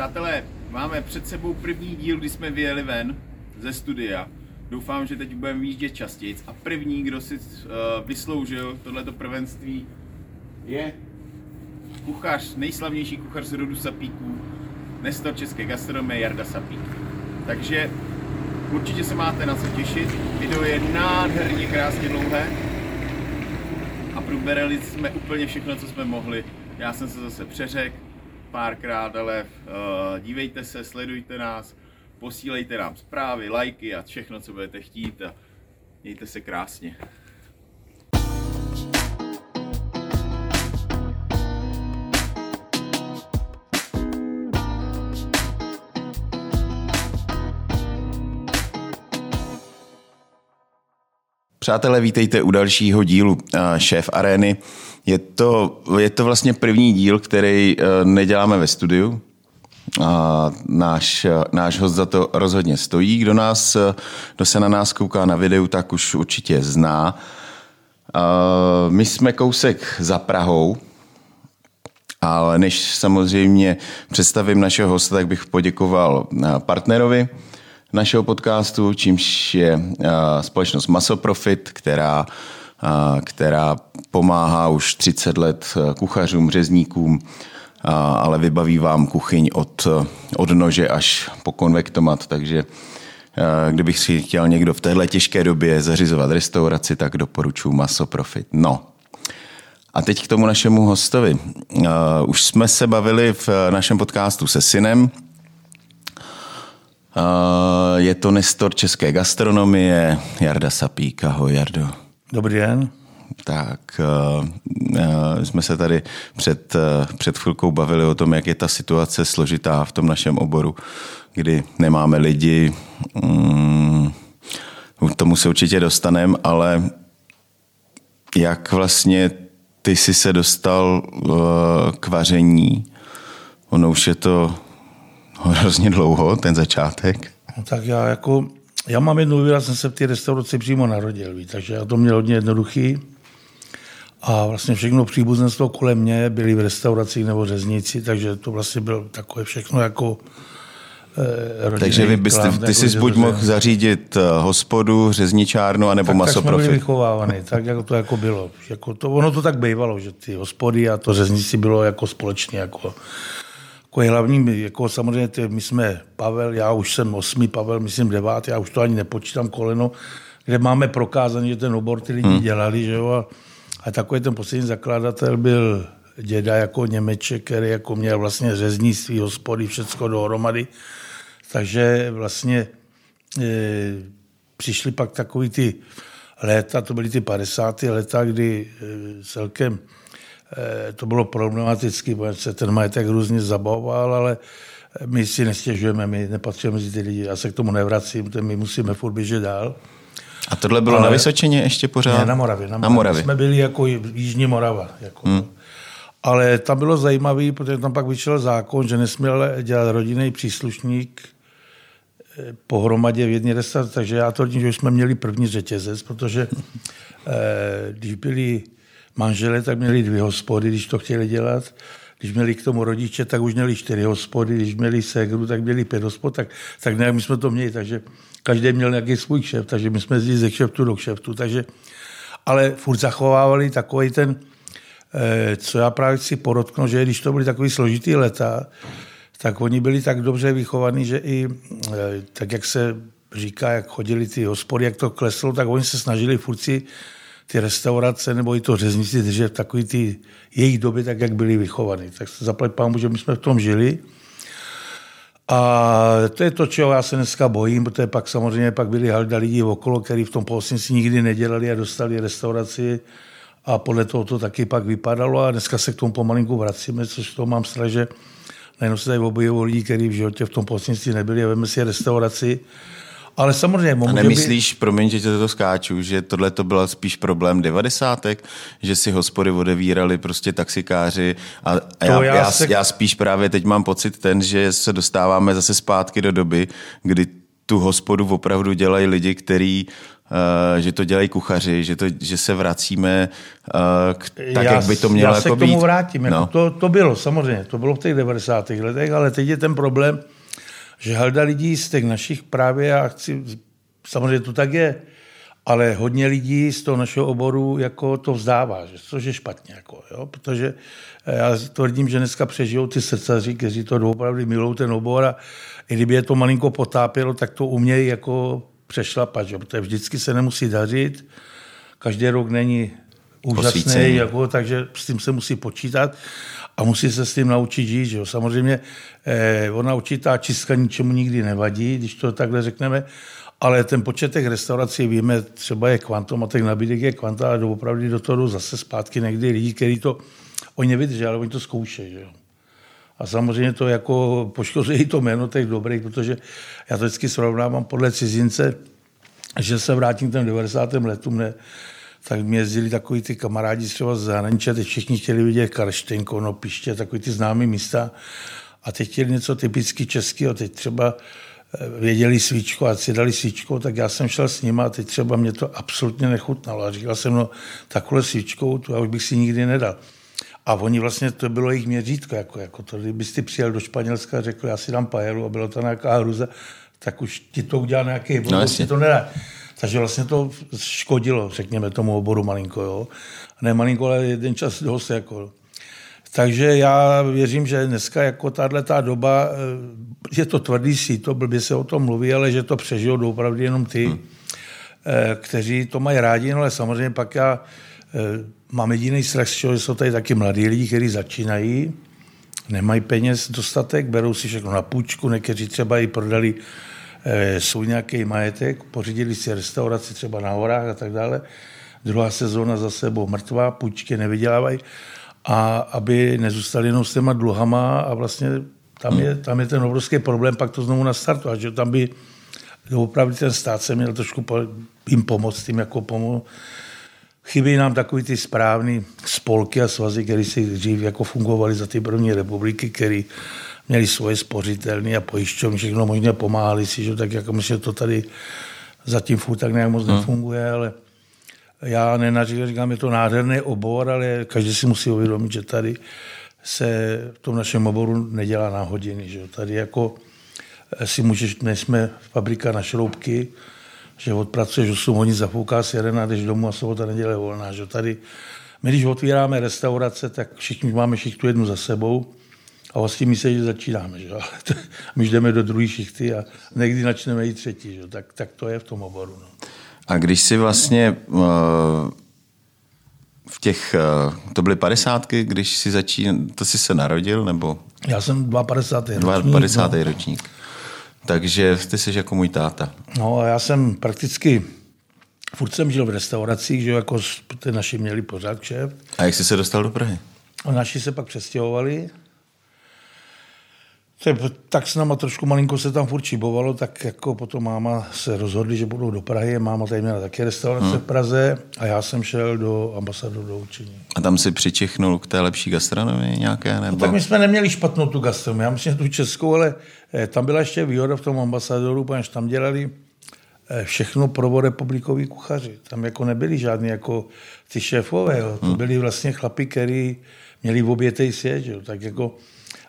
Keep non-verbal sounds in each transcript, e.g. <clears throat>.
Přátelé, máme před sebou první díl, kdy jsme vyjeli ven ze studia. Doufám, že teď budeme výjíždět častěji. A první, kdo si uh, vysloužil tohleto prvenství, je kuchař, nejslavnější kuchař z rodu Sapíků, Nestor české gastronomie Jarda Sapík. Takže určitě se máte na co těšit. Video je nádherně krásně dlouhé a proberali jsme úplně všechno, co jsme mohli. Já jsem se zase přeřekl párkrát, ale uh, dívejte se, sledujte nás, posílejte nám zprávy, lajky a všechno, co budete chtít a mějte se krásně. Přátelé, vítejte u dalšího dílu eh, Šéf Arény. Je to, je to vlastně první díl, který eh, neděláme ve studiu. A náš, náš host za to rozhodně stojí. Kdo, nás, kdo se na nás kouká na videu, tak už určitě zná. My jsme kousek za Prahou, ale než samozřejmě představím našeho hosta, tak bych poděkoval partnerovi našeho podcastu, čímž je společnost Masoprofit, která, která pomáhá už 30 let kuchařům, řezníkům, ale vybaví vám kuchyň od, od nože až po konvektomat, takže kdybych si chtěl někdo v téhle těžké době zařizovat restauraci, tak doporučuji Maso Profit. No, a teď k tomu našemu hostovi. Už jsme se bavili v našem podcastu se synem. Je to Nestor české gastronomie, Jarda Sapík. Ahoj, Jardo. Dobrý den tak uh, jsme se tady před, uh, před chvilkou bavili o tom, jak je ta situace složitá v tom našem oboru, kdy nemáme lidi. Um, k tomu se určitě dostaneme, ale jak vlastně ty jsi se dostal uh, k vaření? Ono už je to hrozně dlouho, ten začátek. No tak já jako, já mám jednu já jsem se v té restauraci přímo narodil, ví, takže já to měl hodně jednoduchý. A vlastně všechno příbuzenstvo kolem mě byli v restauracích nebo řezníci, takže to vlastně bylo takové všechno jako eh, Takže vy byste, klán, ty jako jsi buď mohl zařídit eh, hospodu, řezničárnu, anebo tak, masoprofil. Tak jsme byli vychovávaný, <laughs> tak jako to jako bylo. Jako to, ono to tak bývalo, že ty hospody a to řezníci bylo jako společně. Jako, jako hlavní, jako samozřejmě ty, my jsme Pavel, já už jsem osmý, Pavel myslím devátý, já už to ani nepočítám koleno, kde máme prokázaný, že ten obor ty lidi hmm. dělali, že jo, a a takový ten poslední zakladatel byl děda jako Němeček, který jako měl vlastně řeznictví, hospody, všecko dohromady. Takže vlastně e, přišly pak takový ty léta, to byly ty 50. léta, kdy e, celkem to bylo problematické, protože se ten majetek různě zabavoval, ale my si nestěžujeme, my nepatříme mezi ty lidi. Já se k tomu nevracím, my musíme furt běžet dál. A tohle bylo Ale, na Vysočině ještě pořád? Ne, na Moravě. Na Moravě. Na Moravě. Jsme byli jako Jižní Morava. Jako. Hmm. Ale tam bylo zajímavé, protože tam pak vyšel zákon, že nesměl dělat rodinný příslušník eh, pohromadě v jedné restauraci, takže já to že jsme měli první řetězec, protože eh, když byli manželé, tak měli dvě hospody, když to chtěli dělat. Když měli k tomu rodiče, tak už měli čtyři hospody, když měli segru, tak měli pět hospod, tak, tak nějak my jsme to měli, takže každý měl nějaký svůj šéf, takže my jsme jezdili ze kšeftu do kšeftu, takže, ale furt zachovávali takový ten, eh, co já právě chci podotknout, že když to byly takový složitý leta, tak oni byli tak dobře vychovaní, že i eh, tak, jak se říká, jak chodili ty hospody, jak to kleslo, tak oni se snažili furt si ty restaurace nebo i to řeznici držet v takový ty jejich doby, tak jak byli vychovaní. Tak se zaplať pámu, že my jsme v tom žili. A to je to, čeho já se dneska bojím, protože pak samozřejmě pak byli halda lidí okolo, kteří v tom pohostinství nikdy nedělali a dostali restauraci a podle toho to taky pak vypadalo a dneska se k tomu pomalinku vracíme, což to mám strach, že najednou se tady objevují lidi, kteří v životě v tom pohostinství nebyli a veme si restauraci ale samozřejmě... A nemyslíš, by... promiň, že tě to skáču, že tohle to byl spíš problém devadesátek, že si hospody odevírali prostě taxikáři a, a já, já, já, se... já spíš právě teď mám pocit ten, že se dostáváme zase zpátky do doby, kdy tu hospodu opravdu dělají lidi, kteří Uh, že to dělají kuchaři, že, to, že se vracíme uh, k, tak, já, jak by to mělo já se jako k tomu být. vrátím. Jako no. to, to bylo samozřejmě, to bylo v těch 90. letech, ale teď je ten problém, že halda lidí z těch našich právě, já chci, samozřejmě to tak je, ale hodně lidí z toho našeho oboru jako to vzdává, že, což je špatně. Jako, jo? Protože eh, já tvrdím, že dneska přežijou ty srdcaři, kteří to opravdu milují ten obor a i kdyby je to malinko potápělo, tak to umějí jako přešlapat, že? protože vždycky se nemusí dařit, každý rok není úžasný, jako, takže s tím se musí počítat a musí se s tím naučit žít. Že jo. Samozřejmě eh, ona určitá čistka ničemu nikdy nevadí, když to takhle řekneme, ale ten počet těch restaurací, víme, třeba je kvantum a těch nabídek je kvanta, ale opravdu do toho zase zpátky někdy lidi, kteří to, oni nevydrží, ale oni to zkoušejí. Že jo. A samozřejmě to jako poškozuje i to jméno těch dobrých, protože já to vždycky srovnávám podle cizince, že se vrátím k těm 90. letům, ne, tak mě jezdili takový ty kamarádi třeba z zahraničí, teď všichni chtěli vidět Karštejn, Konopiště, takový ty známé místa a teď chtěli něco typicky českého, teď třeba eh, věděli svíčku a si dali svíčkou, tak já jsem šel s nima a teď třeba mě to absolutně nechutnalo. A říkal jsem, no takhle svíčkou, tu já už bych si nikdy nedal. A oni vlastně, to bylo jejich měřítko, jako, jako to, kdybyste přijel do Španělska a řekl, já si dám pajeru a bylo to nějaká hruza, tak už ti to udělá nějaký no, ti to nedá. Takže vlastně to škodilo, řekněme, tomu oboru malinko. Jo. Ne malinko, ale jeden čas dost. Jako. Takže já věřím, že dneska jako tahle ta doba, eh, je to tvrdý síto, blbě se o tom mluví, ale že to přežijou opravdu jenom ty, hmm. kteří to mají rádi, no ale samozřejmě pak já Eh, mám jediný strach že jsou tady taky mladí lidi, kteří začínají, nemají peněz dostatek, berou si všechno na půjčku, někteří třeba i prodali svůj nějaký majetek, pořídili si restauraci třeba na horách a tak dále. Druhá sezóna za sebou mrtvá, půjčky nevydělávají a aby nezůstali jenom s těma dluhama a vlastně tam je, tam je ten obrovský problém pak to znovu nastartovat, že tam by opravdu ten stát se měl trošku jim pomoct, tím jako pomoct Chybí nám takový ty správný spolky a svazy, které si dřív jako fungovaly za ty první republiky, které měli svoje spořitelné a pojišťovny, všechno možně pomáhali si, že tak jako myslím, že to tady zatím furt tak nějak moc hmm. nefunguje, ale já nenaříkám, říkám, je to nádherný obor, ale každý si musí uvědomit, že tady se v tom našem oboru nedělá na hodiny. Že? Tady jako si můžeš, nejsme fabrika na šroubky, že odpracuješ 8 hodin, zafouká si jeden a jdeš domů a sobota neděle volná. Že tady, my když otvíráme restaurace, tak všichni máme šichtu jednu za sebou a vlastně my se, že začínáme. Že? <laughs> my už jdeme do druhé šichty a někdy začneme i třetí. Že? Tak, tak to je v tom oboru. No. A když si vlastně uh, v těch, uh, to byly padesátky, když si začínal, to jsi se narodil, nebo? Já jsem 52. ročník. 52. No. ročník. Takže ty jsi jako můj táta. No a já jsem prakticky furt jsem žil v restauracích, že jako ty naši měli pořád šéf. A jak jsi se dostal do Prahy? A naši se pak přestěhovali tak s náma trošku malinko se tam furt čibovalo, tak jako potom máma se rozhodli, že budou do Prahy. Máma tady měla taky restaurace hmm. v Praze a já jsem šel do ambasadoru do učení. A tam si přičichnul k té lepší gastronomii nějaké? Nebo? No, tak my jsme neměli špatnou tu gastronomii. Já myslím, tu českou, ale eh, tam byla ještě výhoda v tom ambasadoru, protože tam dělali eh, všechno pro republikoví kuchaři. Tam jako nebyli žádní jako ty šéfové. Jo. To hmm. byli vlastně chlapi, kteří měli v obětej svět. Jo. Tak jako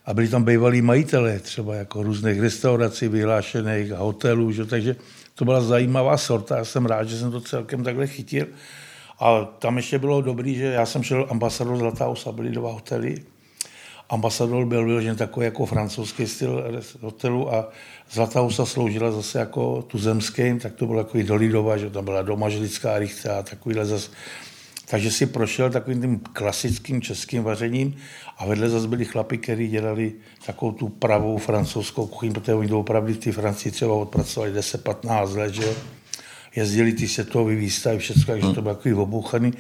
a byli tam bývalí majitelé třeba jako různých restaurací vyhlášených, hotelů, že? takže to byla zajímavá sorta. Já jsem rád, že jsem to celkem takhle chytil. A tam ještě bylo dobrý, že já jsem šel ambasador Zlatá osa, byly dva hotely. Ambasador byl vyložen takový jako francouzský styl hotelu a Zlatá osa sloužila zase jako tuzemským, tak to bylo takový dolidova, že tam byla domažlická rychta a takovýhle zase takže si prošel takovým tím klasickým českým vařením a vedle zase byli chlapi, kteří dělali takovou tu pravou francouzskou kuchyň, protože oni opravdu v té Francii třeba odpracovali 10-15 let, že jezdili ty světové výstavy, všechno, takže to bylo takový obuchaný.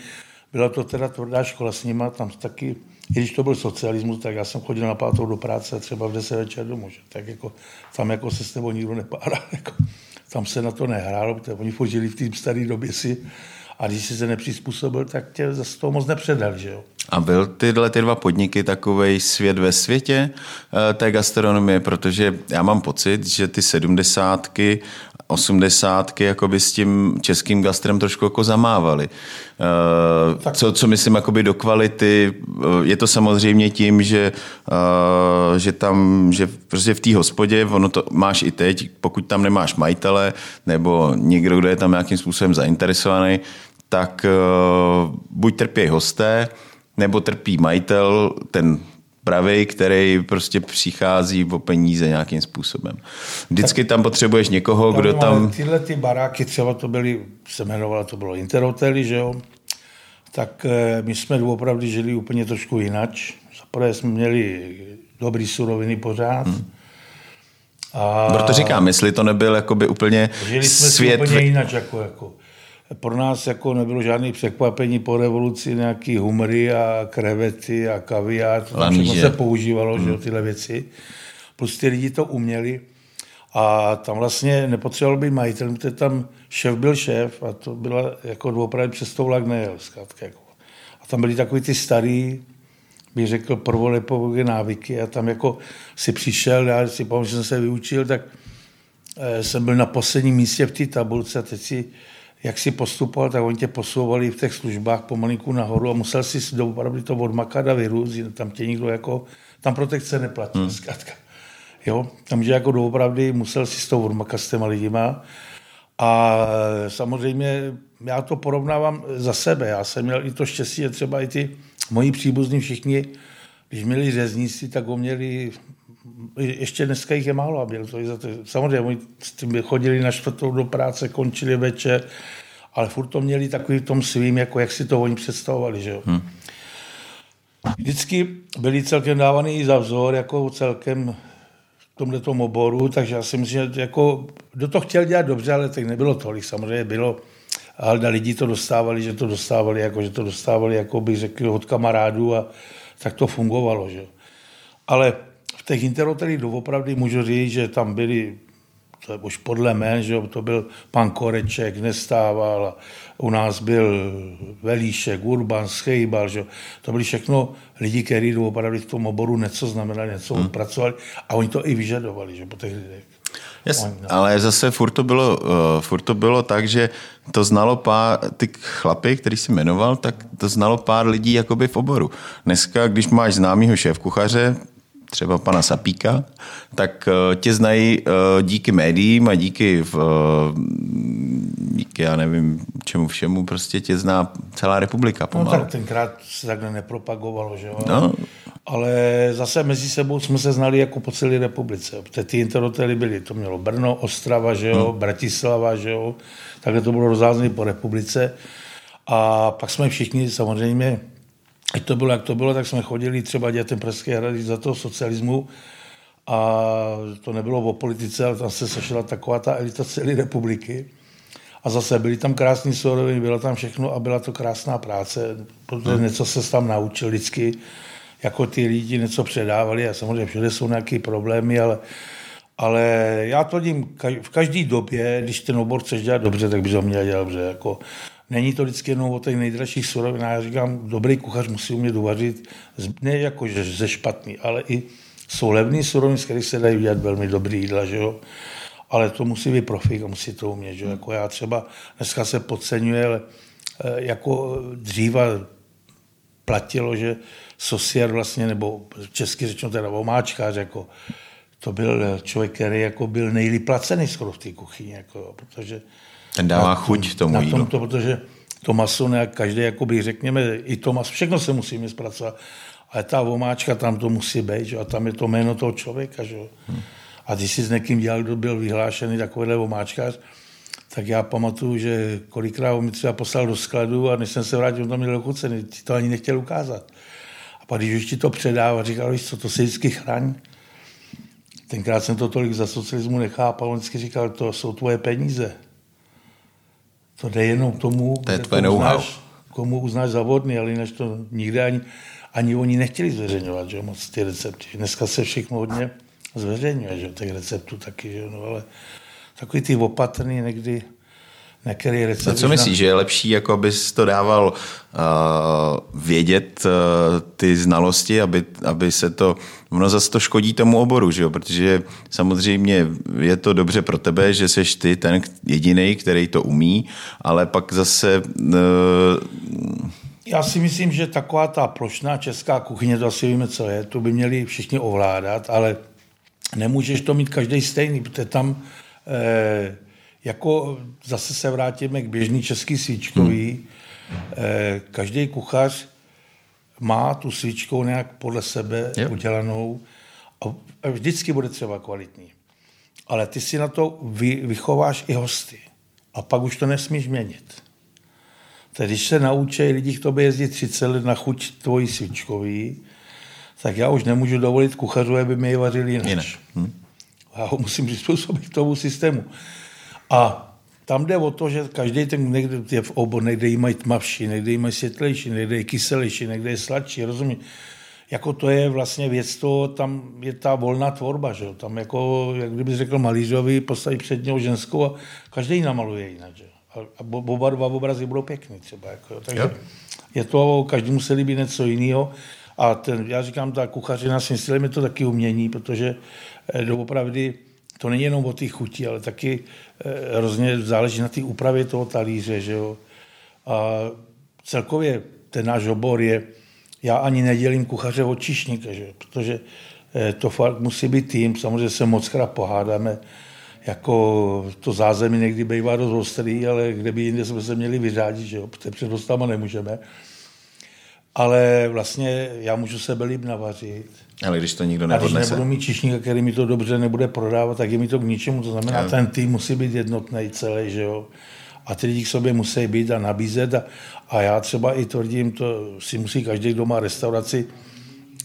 Byla to teda tvrdá škola s nima, tam taky, i když to byl socialismus, tak já jsem chodil na pátou do práce třeba v 10 večer domů, že? tak jako tam jako se s tebou nikdo nepárá, <laughs> jako, tam se na to nehrálo, protože oni furt v té staré době si a když jsi se nepřizpůsobil, tak tě zase toho moc nepředal, že jo. A byl tyhle ty dva podniky takový svět ve světě eh, té gastronomie, protože já mám pocit, že ty sedmdesátky osmdesátky jakoby s tím českým gastrem trošku jako zamávali. Uh, co, co myslím jakoby do kvality, uh, je to samozřejmě tím, že, že tam, že prostě v té hospodě, ono to máš i teď, pokud tam nemáš majitele nebo někdo, kdo je tam nějakým způsobem zainteresovaný, tak buď trpí hosté, nebo trpí majitel, ten pravý, který prostě přichází o peníze nějakým způsobem. Vždycky tak, tam potřebuješ někoho, kdo tam... Tyhle ty baráky třeba to byly, se jmenovalo, to bylo Interhotely, že jo? Tak eh, my jsme opravdu žili úplně trošku jinač. Zaprvé jsme měli dobrý suroviny pořád. Hmm. A... Proto říkám, jestli to nebyl jakoby úplně Žili jsme svět... úplně jinak, jako, jako pro nás jako nebylo žádný překvapení po revoluci, nějaký humry a krevety a kaviár, to tam se používalo, hmm. že, tyhle věci. Plus ty lidi to uměli a tam vlastně nepotřeboval být majitel, protože tam šéf byl šéf a to byla jako opravdu přes to vlak nejel, zkrátka. Jako. A tam byli takový ty starý, bych řekl, prvolepové návyky a tam jako si přišel, já si pamatuju, že jsem se vyučil, tak eh, jsem byl na posledním místě v té tabulce a teď si jak si postupoval, tak oni tě posouvali v těch službách pomalinku nahoru a musel si opravdu to odmakat a vyrůst, tam tě nikdo jako, tam protekce neplatí, hmm. zkrátka. Jo, tam, že jako doopravdy musel si s tou odmakat s těma lidima. A samozřejmě já to porovnávám za sebe. Já jsem měl i to štěstí, že třeba i ty moji příbuzní všichni, když měli řezníci, tak ho měli ještě dneska jich je málo a to i za to. Samozřejmě, oni s tím chodili na čtvrtou do práce, končili večer, ale furt to měli takový v tom svým, jako jak si to oni představovali, že jo. Hmm. Vždycky byli celkem dávaný i za vzor, jako celkem v tomto oboru, takže já si myslím, že jako, kdo to chtěl dělat dobře, ale tak nebylo tolik, samozřejmě bylo, ale lidi to dostávali, že to dostávali, jako, že to dostávali, jako bych řekl, od kamarádů a tak to fungovalo, že Ale v těch interhotelích doopravdy můžu říct, že tam byli to je už podle mé, že to byl pan Koreček, Nestával, u nás byl Velíšek, Urban, Schejbal, že to byli všechno lidi, kteří opravdu v tom oboru něco znamenali, něco hmm. pracovali a oni to i vyžadovali, že po těch lidech. Yes, oni, no. ale zase furt to, bylo, uh, furt to bylo tak, že to znalo pár, ty chlapy, který si jmenoval, tak to znalo pár lidí jakoby v oboru. Dneska, když máš známýho šéf kuchaře, třeba pana Sapíka, tak eh, tě znají eh, díky médiím a díky, v, eh, díky já nevím čemu všemu, prostě tě zná celá republika pomalu. No tak tenkrát se takhle nepropagovalo, že jo? No. Ale zase mezi sebou jsme se znali jako po celé republice. Ty interhotely byly, to mělo Brno, Ostrava, že jo, hmm. Bratislava, že jo, takhle to bylo rozházené po republice. A pak jsme všichni samozřejmě ať to bylo, jak to bylo, tak jsme chodili třeba dětem Pražské hrady za toho socialismu a to nebylo o politice, ale tam se sešla taková ta elita celé republiky. A zase byly tam krásné suroviny, bylo tam všechno a byla to krásná práce, protože hmm. něco se tam naučil vždycky, jako ty lidi něco předávali a samozřejmě všude jsou nějaké problémy, ale, ale já to dím v každé době, když ten obor chceš dělat dobře, tak bys ho měl dělat dobře. Jako Není to vždycky jenom o těch nejdražších surovinách. Já říkám, dobrý kuchař musí umět uvařit, ne jako ze špatný, ale i jsou levný suroviny, z kterých se dají udělat velmi dobrý jídla, že jo? Ale to musí být profik a musí to umět, že? Jako já třeba dneska se podceňuje, ale eh, jako dříva platilo, že sosier vlastně, nebo česky řečeno teda omáčkář, jako to byl člověk, který jako byl nejlíp placený skoro v té kuchyni, jako, protože ten dává na, chuť tomu na jídlu. Tomto, protože to maso, ne, každý, jakoby, řekněme, i to maso, všechno se musíme zpracovat, ale ta vomáčka tam to musí být, že? a tam je to jméno toho člověka. Že? Hmm. A když si s někým dělal, kdo byl vyhlášený takovýhle vomáčkář, tak já pamatuju, že kolikrát on mi třeba poslal do skladu a než jsem se vrátil, on tam měl dochucený, ti to ani nechtěl ukázat. A pak když už ti to předával, říkal, víš co, to se vždycky chraň. Tenkrát jsem to tolik za socialismu nechápal, on vždycky říkal, to jsou tvoje peníze. To jde jenom tomu, to je tvoje to uznáš, komu uznáš za vodný, ale jinak to nikde ani, ani oni nechtěli zveřejňovat, že moc ty recepty. Dneska se všechno hodně zveřejňuje, že těch receptů taky, že no, ale takový ty opatrný někdy, na který recept... A co myslíš, že je lepší, jako abys to dával uh, vědět uh, ty znalosti, aby, aby se to... Ono zase to škodí tomu oboru, že jo? protože samozřejmě je to dobře pro tebe, že jsi ty ten jediný, který to umí, ale pak zase... Uh, já si myslím, že taková ta plošná česká kuchyně, to asi víme, co je, to by měli všichni ovládat, ale nemůžeš to mít každý stejný, protože tam eh, jako zase se vrátíme k běžný český svíčkový, hmm. eh, každý kuchař má tu svíčkou nějak podle sebe yep. udělanou a vždycky bude třeba kvalitní. Ale ty si na to vy, vychováš i hosty. A pak už to nesmíš měnit. Tak když se naučí lidi k tobě jezdit 30 let na chuť tvojí svíčkový, tak já už nemůžu dovolit kuchařů, aby mi je vařili jinak. jinak. Hm. Já ho musím přizpůsobit k tomu systému. A tam jde o to, že každý ten někde je v obor, někde jí mají tmavší, někde jí mají světlejší, někde je kyselější, někde je sladší, rozumí? Jako to je vlastně věc, to tam je ta volná tvorba, že jo? Tam jako, jak kdyby řekl malířovi, postaví před něho ženskou a každý ji namaluje jinak, že A, a oba dva obrazy budou pěkný třeba, jako, jo? Takže je to, každému se líbí něco jiného. A ten, já říkám, ta kuchařina s stylem je to taky umění, protože eh, doopravdy to není jenom o té chuti, ale taky eh, hrozně záleží na té úpravě toho talíře. Že jo? A celkově ten náš obor je, já ani nedělím kuchaře od čišníka, že? protože eh, to fakt musí být tým, samozřejmě se moc krát pohádáme, jako to zázemí někdy bývá dost ostrý, ale kde by jinde jsme se měli vyřádit, že jo, před nemůžeme ale vlastně já můžu sebe líp navařit. Ale když to nikdo neodnese. A když nebudu mít čišníka, který mi to dobře nebude prodávat, tak je mi to k ničemu. To znamená, já. ten tým musí být jednotný celý, že jo. A ty lidi k sobě musí být a nabízet. A, a já třeba i tvrdím, to si musí každý, kdo má restauraci,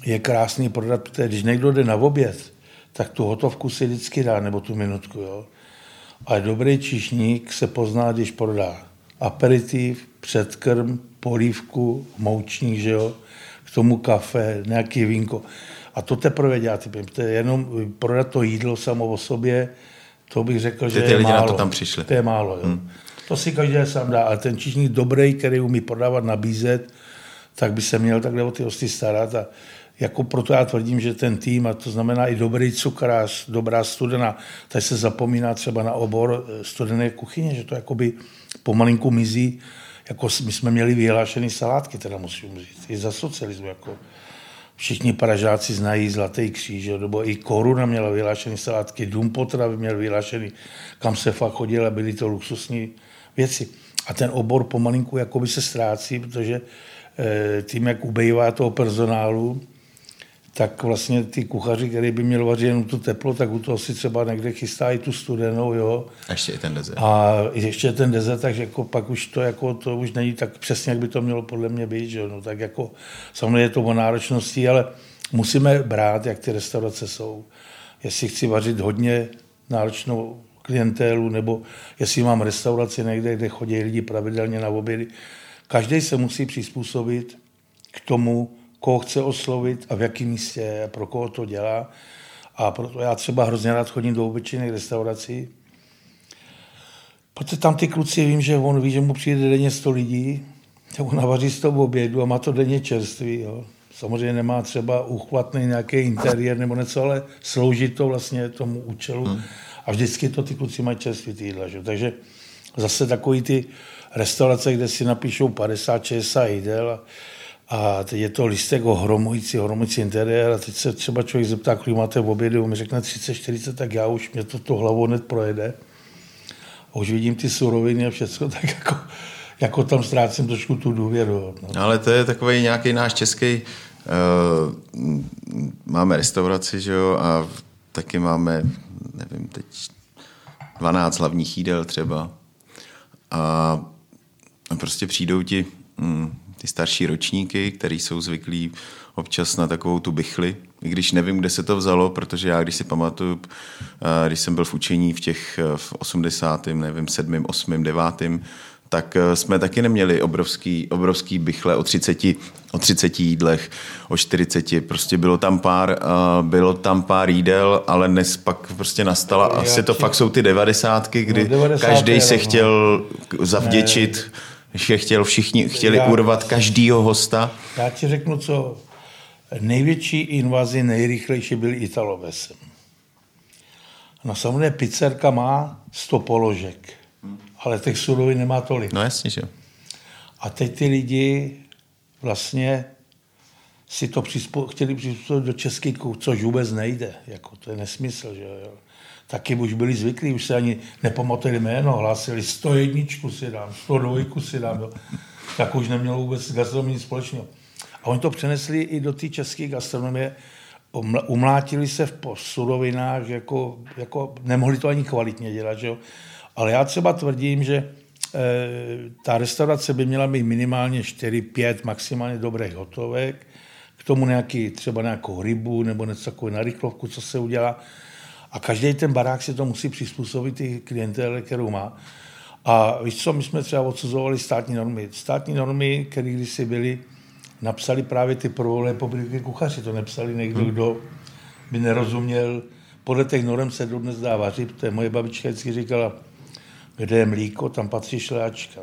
je krásný prodat, protože když někdo jde na oběd, tak tu hotovku si vždycky dá, nebo tu minutku, jo. A dobrý čišník se pozná, když prodá aperitiv, předkrm, polívku, moučník, že jo, k tomu kafe, nějaký vínko. A to teprve dělá ty to je jenom prodat to jídlo samo o sobě, to bych řekl, že ty, ty je lidi málo. na to tam přišli. To je málo, jo. Hmm. To si každý sám dá, ale ten číšník dobrý, který umí prodávat, nabízet, tak by se měl takhle o ty hosty starat a jako proto já tvrdím, že ten tým, a to znamená i dobrý cukrář, dobrá studena, tak se zapomíná třeba na obor eh, studené kuchyně, že to jakoby pomalinku mizí jako my jsme měli vyhlášený salátky, teda musím říct, i za socialismu, jako všichni Pražáci znají Zlatý kříž, nebo i Koruna měla vyhlášený salátky, Dům potravy měl vyhlášený, kam se fakt chodil a byly to luxusní věci. A ten obor pomalinku jakoby se ztrácí, protože eh, tím, jak ubejvá toho personálu, tak vlastně ty kuchaři, který by měl vařit jenom to teplo, tak u toho si třeba někde chystá i tu studenou, jo. A ještě i ten dezert. A ještě ten dezert, takže jako pak už to, jako, to už není tak přesně, jak by to mělo podle mě být, že no, tak jako samozřejmě je to o náročnosti, ale musíme brát, jak ty restaurace jsou. Jestli chci vařit hodně náročnou klientélu, nebo jestli mám restauraci někde, kde chodí lidi pravidelně na obědy. Každý se musí přizpůsobit k tomu, koho chce oslovit a v jakém místě a pro koho to dělá. A proto já třeba hrozně rád chodím do obyčejných restaurací, protože tam ty kluci vím, že on ví, že mu přijde denně 100 lidí, tak on navaří z toho obědu a má to denně čerstvý. Jo. Samozřejmě nemá třeba uchvatný nějaký interiér nebo něco, ale slouží to vlastně tomu účelu. Hmm. A vždycky to ty kluci mají čerstvý týdla. Že? Takže zase takový ty restaurace, kde si napíšou 50-60 jídel a a je to listek ohromující, ohromující interiér a teď se třeba člověk zeptá, kolik máte v obědu, on mi řekne 30-40, tak já už mě to, to hlavou hned projede. A už vidím ty suroviny a všechno, <laughs> tak jako, jako tam ztrácím trošku tu důvěru. No. Ale to je takový nějaký náš český, uh, máme restauraci, že jo, a taky máme, nevím, teď 12 hlavních jídel třeba. A prostě přijdou ti mm, ty starší ročníky, který jsou zvyklí občas na takovou tu bychli, i když nevím, kde se to vzalo, protože já, když si pamatuju, když jsem byl v učení v těch v 80., nevím, 7., 8., 9., tak eh, jsme taky neměli obrovský, obrovský bychle o 30, o 30 jídlech, o 40. Prostě bylo tam pár, uh, bylo tam pár jídel, ale dnes pak prostě nastala, Já asi to fakt jsou ty devadesátky, kdy no, 90. každý se chtěl zavděčit, ne. Že chtěl všichni, chtěli Já, urvat každýho hosta. Já ti řeknu, co největší invazi, nejrychlejší byl Italové sem. No samozřejmě pizzerka má 100 položek ale těch surovin nemá tolik. No jasně, že A teď ty lidi vlastně si to přizpo, chtěli přizpůsobit do české což vůbec nejde. Jako, to je nesmysl. Že jo. Taky už byli zvyklí, už se ani nepamatovali jméno, hlásili 101 si dám, 102 si dám. Jo. Tak už nemělo vůbec gastronomii nic společného. A oni to přenesli i do té české gastronomie, umlátili se v surovinách, jako, jako nemohli to ani kvalitně dělat. Že jo. Ale já třeba tvrdím, že e, ta restaurace by měla mít minimálně 4-5 maximálně dobrých hotovek, k tomu nějaký, třeba nějakou rybu nebo něco takové na rychlovku, co se udělá. A každý ten barák si to musí přizpůsobit ty klientele, kterou má. A víš co, my jsme třeba odsuzovali státní normy. Státní normy, které kdysi byly, napsali právě ty prvolepobliky republiky kuchaři. To nepsali někdo, hmm. kdo by nerozuměl. Podle těch norm se dodnes dá vařit, protože moje babička vždycky říkala, kde je mlíko, tam patří šlehačka.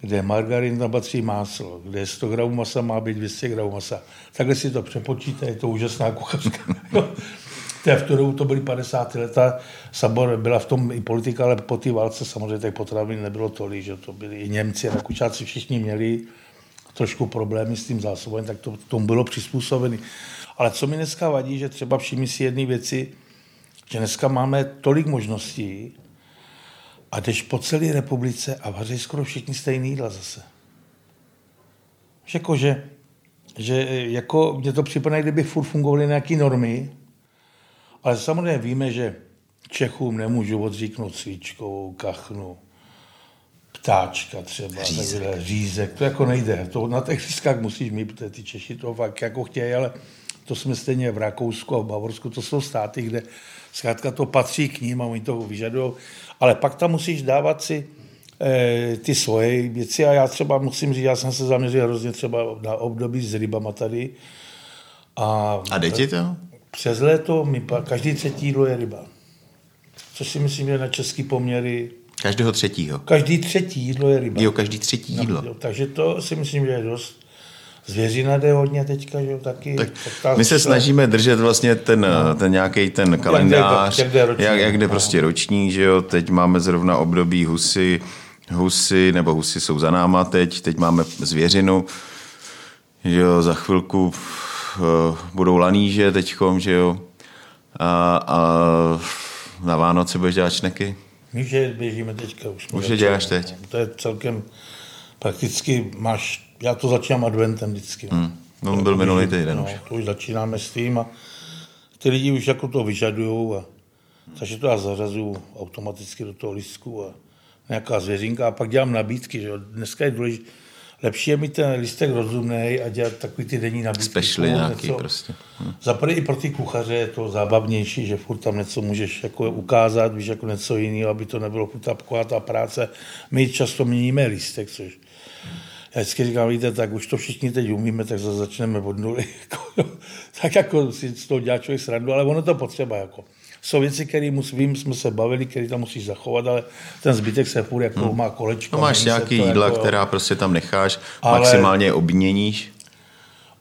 Kde je margarin, tam patří máslo. Kde je 100 gramů masa, má být 200 gramů masa. Takhle si to přepočíte, je to úžasná kuchařka. <laughs> v tu dobu to byly 50. leta, Sabor byla v tom i politika, ale po té válce samozřejmě těch potravin nebylo tolik, že to byli i Němci, Rakučáci, všichni měli trošku problémy s tím zásobováním, tak to tomu bylo přizpůsobené. Ale co mi dneska vadí, že třeba všimni si jedné věci, že dneska máme tolik možností, a jdeš po celé republice a vaří skoro všichni stejný jídla zase. Jako, že, že jako mě to připadá, kdyby furt fungovaly nějaké normy, ale samozřejmě víme, že Čechům nemůžu odříknout svíčkou, kachnu, ptáčka třeba, řízek. Takhle, řízek, to jako nejde. To na těch lístkách musíš mít, protože ty Češi to fakt jako chtějí, ale to jsme stejně v Rakousku a v Bavorsku, to jsou státy, kde zkrátka to patří k ním a oni to vyžadují ale pak tam musíš dávat si e, ty svoje věci a já třeba musím říct, já jsem se zaměřil hrozně třeba na období s rybama tady. A, a jde ti to? Přes léto mi každý třetí jídlo je ryba. Což si myslím, že na český poměry Každého třetího. Každý třetí jídlo je ryba. Jo, každý třetí jídlo. No, jo, takže to si myslím, že je dost. Zvěřina jde hodně teďka, že jo, taky. Tak my se snažíme držet vlastně ten, no. ten nějaký ten kalendář, jak, jde, jak, jde, jak, jak jde no. prostě roční, že jo, teď máme zrovna období husy, husy, nebo husy jsou za náma teď, teď máme zvěřinu, že jo, za chvilku budou laníže teďkom, že jo, a, a na Vánoce budeš dělat šneky? My, že běžíme teďka už. Už je děláš teď? To je celkem, prakticky máš já to začínám adventem vždycky. Hmm. No, on byl minulý týden no, už. To už začínáme s tím a ty lidi už jako to vyžadují a takže to já zařazuju automaticky do toho listku a nějaká zvěřinka a pak dělám nabídky, že dneska je důležité, lepší je mít ten listek rozumný a dělat takový ty denní nabídky. Specially nějaký něco. prostě. Hm. Za i pro ty kuchaře je to zábavnější, že furt tam něco můžeš jako ukázat, víš, jako něco jiného, aby to nebylo furt taková ta práce. My často měníme listek, což já vždycky říkám, víte, tak už to všichni teď umíme, tak zase začneme od nuly. <laughs> Jako, tak jako si z toho dělá člověk srandu, ale ono to potřeba. Jako. Jsou věci, které vím, jsme se bavili, které tam musíš zachovat, ale ten zbytek se furt jako hmm. má kolečko. No máš nějaký jídla, jako, která prostě tam necháš, ale, maximálně obměníš.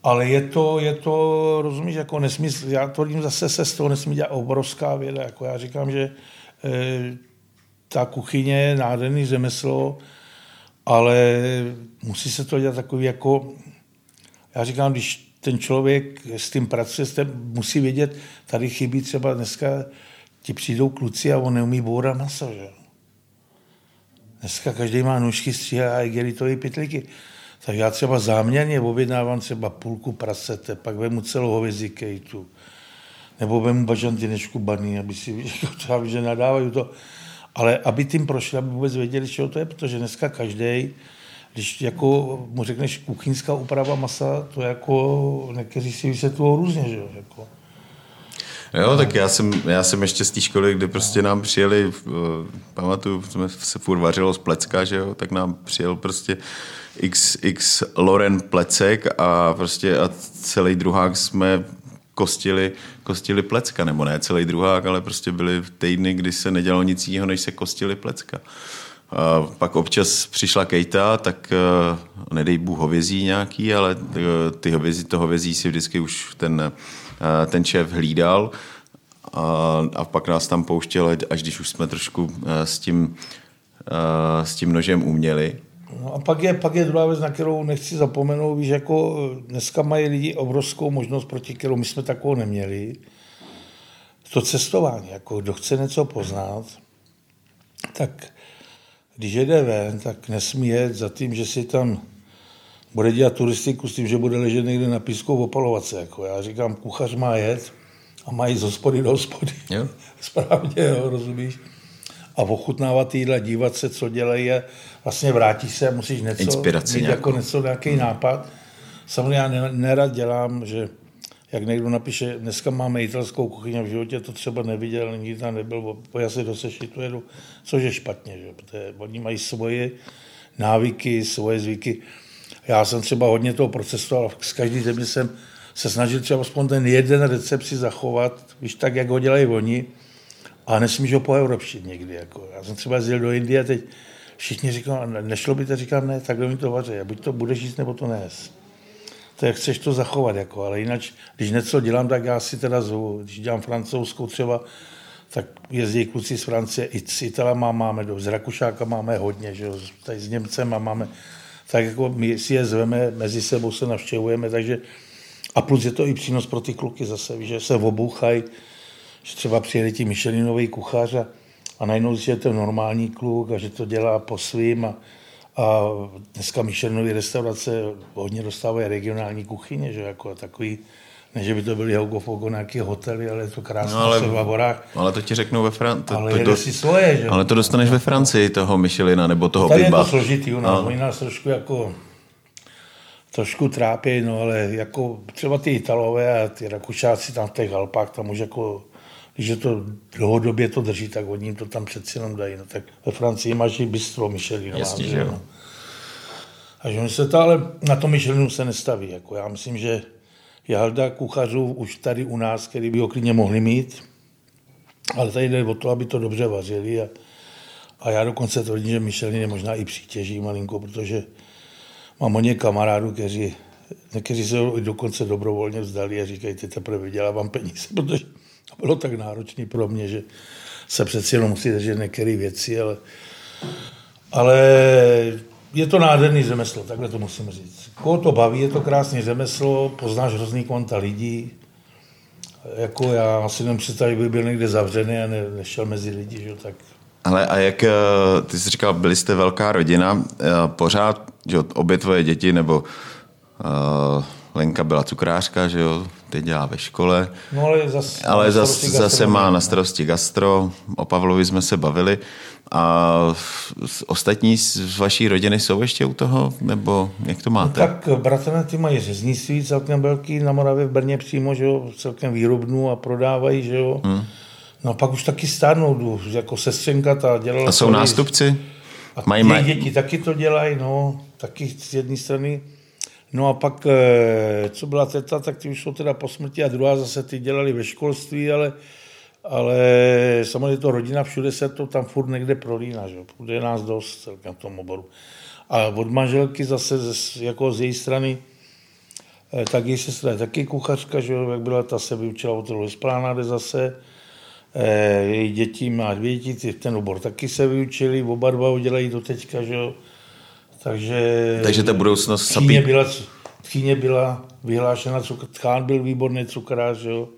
Ale je to, je to, rozumíš, jako nesmysl, já tvrdím zase se z toho nesmí dělat obrovská věda. Jako já říkám, že e, ta kuchyně je nádherný řemeslo, ale musí se to dělat takový jako, já říkám, když ten člověk s tím pracuje, musí vědět, tady chybí třeba dneska, ti přijdou kluci a on neumí bourat maso, že? Dneska každý má nůžky, stříhá a igelitové pytlíky. Tak já třeba záměrně objednávám třeba půlku prasete, pak vemu celou hovězí kejtu, nebo vemu bažantínečku baný, aby si, <laughs> třeba, že nadávají to. Ale aby tím prošli, aby vůbec věděli, čeho to je, protože dneska každý, když jako mu řekneš kuchyňská úprava masa, to jako někteří si vysvětlují různě, že jo? Jako. Jo, tak já jsem, já jsem ještě z té školy, kde prostě nám přijeli, uh, pamatuju, jsme se furt vařilo z plecka, že jo, tak nám přijel prostě x, x Loren plecek a prostě a celý druhák jsme kostili, kostili plecka, nebo ne celý druhák, ale prostě byly týdny, kdy se nedělalo nic jiného, než se kostili plecka. A pak občas přišla Kejta, tak uh, nedej Bůh hovězí nějaký, ale uh, ty hovězí, to hovězí si vždycky už ten, ten šéf hlídal a, a pak nás tam pouštěl, až když už jsme trošku s tím, s tím nožem uměli. No a pak je, pak je druhá věc, na kterou nechci zapomenout, víš, jako dneska mají lidi obrovskou možnost, proti kterou my jsme takovou neměli. To cestování, jako kdo chce něco poznat, tak když jede ven, tak nesmí jet za tím, že si tam bude dělat turistiku s tím, že bude ležet někde na písku opalovat se. Jako já říkám, kuchař má jet a má jít z hospody do hospody. Jo. <laughs> Správně, jo, rozumíš? A ochutnávat jídla, dívat se, co dělají a vlastně vrátíš se a musíš něco, Inspiraci mít jako něco, nějaký hmm. nápad. Samozřejmě já nerad dělám, že jak někdo napíše, dneska máme italskou kuchyni, v životě to třeba neviděl, nikdy tam nebyl, já se do sešitu jedu, což je špatně, že? protože oni mají svoje návyky, svoje zvyky. Já jsem třeba hodně toho procesoval, z každý země jsem se snažil třeba aspoň ten jeden recept si zachovat, víš, tak, jak ho dělají oni, a nesmíš ho poevropštit někdy. Jako. Já jsem třeba jezdil do Indie a teď všichni říkali, nešlo by to, říkám, ne, takhle mi to vaří, buď to budeš jíst, nebo to nes to jak chceš to zachovat, jako, ale jinak, když něco dělám, tak já si teda zvu, když dělám francouzskou třeba, tak jezdí kluci z Francie, i s Italama máme, z Rakušáka máme hodně, že jo, tady s Němcem a máme, tak jako my si je zveme, mezi sebou se navštěvujeme, takže a plus je to i přínos pro ty kluky zase, že se obouchají, že třeba přijede ti Michelinový kuchař a, a najednou je to normální kluk a že to dělá po svým a, a dneska Michelinovy restaurace hodně dostávají regionální kuchyně, že jako takový, ne, že by to byly Hugo Fogo nějaké hotely, ale je to krásné no, ale, v horách. Ale to ti řeknou ve Francii. Ale to, to, si svoje, že? Ale to dostaneš ve Francii, toho Michelina, nebo toho Tady Biba. je to složitý u nás, no. oni nás trošku jako trošku trápí, no ale jako třeba ty Italové a ty Rakušáci tam v těch Alpách, tam už jako když to dlouhodobě to drží, tak oni to tam přeci jenom dají. No, tak ve Francii máš i bistro Michelin. Jasně, že jo. A že se to ale na to Michelinu se nestaví. Jako já myslím, že je halda kuchařů už tady u nás, který by ho klidně mohli mít, ale tady jde o to, aby to dobře vařili a, a já dokonce tvrdím, že Michelin je možná i přítěží malinko, protože mám hodně kamarádů, kteří, kteří se dokonce dobrovolně vzdali a říkají, ty teprve vydělávám peníze, <laughs> protože to bylo tak náročné pro mě, že se přeci jenom musí držet některé věci, ale, ale je to nádherný řemeslo, takhle to musím říct. Koho to baví, je to krásné řemeslo, poznáš hrozný kvanta lidí, jako já asi nemůžu představit, by byl někde zavřený a ne, nešel mezi lidi, že tak ale a jak, eh, ty jsi říkal, byli jste velká rodina, eh, pořád, že obě tvoje děti, nebo uh, Lenka byla cukrářka, že jo, teď dělá ve škole. No ale zase, ale zase, zase má na starosti gastro, o Pavlovi jsme se bavili. A ostatní z vaší rodiny jsou ještě u toho, nebo jak to máte? No, tak bratranci mají řeznictví celkem velký na Moravě v Brně přímo, že jo, celkem výrobnu a prodávají, že jo. Hmm. No a pak už taky stárnou, jako sestřenka ta dělala... A jsou nástupci? A mají, mají... děti taky to dělají, no, taky z jedné strany No a pak, eh, co byla teta, tak ty už jsou teda po smrti a druhá zase ty dělali ve školství, ale, ale samozřejmě to rodina, všude se to tam furt někde prolíná, že? je nás dost celkem v tom oboru. A od manželky zase jako z její strany, eh, tak její sestra je taky kuchařka, že jak byla, ta se vyučila od Esplánáde zase, eh, její děti má dvě děti, ten obor taky se vyučili, oba dva ho dělají do teďka, že jo. Takže, Takže ta budoucnost Tchýně byla, tchýně byla vyhlášena, cukr, Tchán byl výborný cukrář, jo.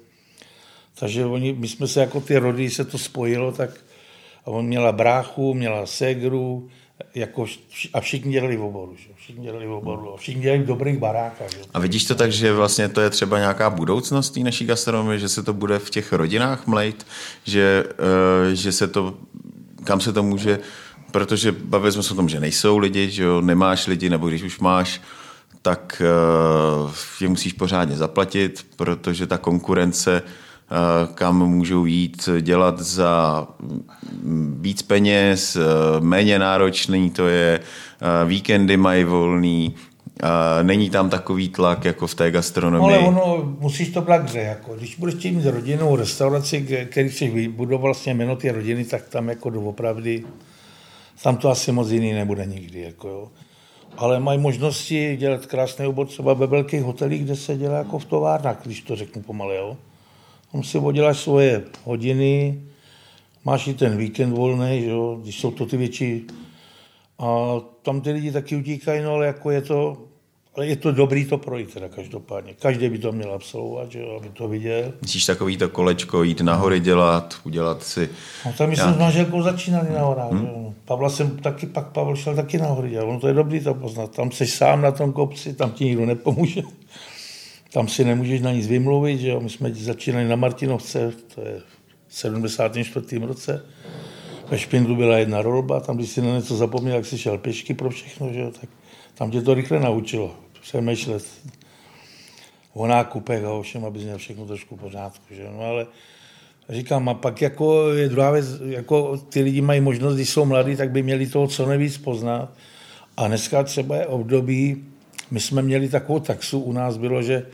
Takže oni, my jsme se jako ty rody, se to spojilo, tak a on měla bráchu, měla segru, jako, a všichni dělali v oboru, že? všichni dělali v oboru a všichni dělali v dobrých barákách. Že? A vidíš to tak, že vlastně to je třeba nějaká budoucnost té naší gastronomie, že se to bude v těch rodinách mlejt, že, uh, že se to, kam se to může protože bavili jsme se o tom, že nejsou lidi, že jo, nemáš lidi, nebo když už máš, tak uh, je musíš pořádně zaplatit, protože ta konkurence kam můžou jít dělat za víc peněz, méně náročný to je, víkendy mají volný, není tam takový tlak jako v té gastronomii. No, ale ono, musíš to brát hře, jako, když budeš mít rodinnou restauraci, který si vybudoval vlastně jméno ty rodiny, tak tam jako doopravdy, tam to asi moc jiný nebude nikdy. Jako, jo. Ale mají možnosti dělat krásný obor třeba ve velkých hotelích, kde se dělá jako v továrnách, když to řeknu pomalé. Jo. Tam si odděláš svoje hodiny, máš i ten víkend volný, jo, když jsou to ty větší. A tam ty lidi taky utíkají, no ale jako je to, ale je to dobrý to projít teda každopádně. Každý by to měl absolvovat, že jo, aby to viděl. Myslíš takový to kolečko, jít nahory dělat, udělat si... No tam my jsme s manželkou začínali na horách. Hmm. Pavla jsem taky, pak Pavel šel taky nahory dělat. Ono to je dobrý to poznat. Tam jsi sám na tom kopci, tam ti nikdo nepomůže. Tam si nemůžeš na nic vymluvit, že jo. My jsme začínali na Martinovce, to je v 74. roce. Ve Špindlu byla jedna rolba, tam když si na něco zapomněl, jak si šel pěšky pro všechno, že jo, tak tam tě to rychle naučilo přemýšlet o nákupech a o všem, aby měl všechno trošku pořádku. Že? No ale říkám, a pak jako je druhá věc, jako ty lidi mají možnost, když jsou mladí, tak by měli toho co nejvíc poznat. A dneska třeba je období, my jsme měli takovou taxu, u nás bylo, že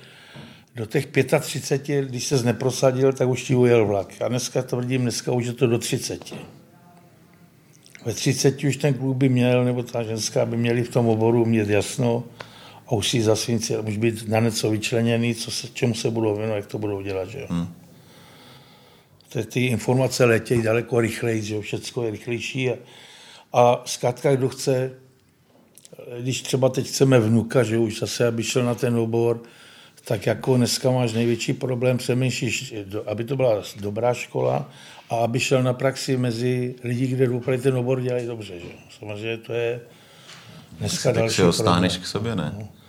do těch 35, když se neprosadil, tak už ti ujel vlak. A dneska tvrdím, dneska už je to do 30. Ve 30 už ten klub by měl, nebo ta ženská by měli v tom oboru mít jasno a už si za svým cílem, už být na něco vyčleněný, co se, čemu se budou věnovat, jak to budou dělat. Že? Hmm. Ty, ty informace letějí daleko rychleji, že všechno je rychlejší. A, a zkrátka, kdo chce, když třeba teď chceme vnuka, že už zase, aby šel na ten obor, tak jako dneska máš největší problém, přemýšlíš, aby to byla dobrá škola a aby šel na praxi mezi lidi, kde opravdu ten obor dělají dobře. Že? Samozřejmě to je dneska tak další si ho stáneš k sobě, ne? No.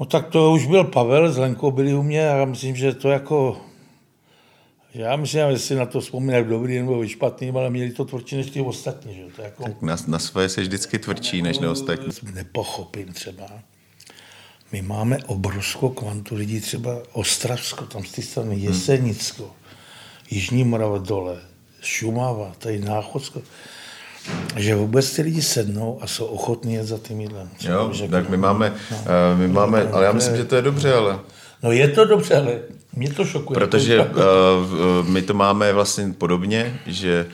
No. tak to už byl Pavel, s Lenkou byli u mě a já myslím, že to jako já myslím, že si na to vzpomínám dobrý nebo špatný, ale měli to tvrdší než ty ostatní. Že? To jako, tak na, na své se vždycky tvrdší než na ostatní. Nepochopím třeba. My máme obrovskou kvantu lidí, třeba Ostravsko, tam z té strany Jesenicko, hmm. Jižní Morava dole, Šumava, tady Náchodsko, že vůbec ty lidi sednou a jsou ochotní jet za tím jídlem. Jo, tak my máme, no, uh, my máme, ale já myslím, že to je dobře, ale... No je to dobře, ale mě to šokuje. Protože <laughs> uh, my to máme vlastně podobně, že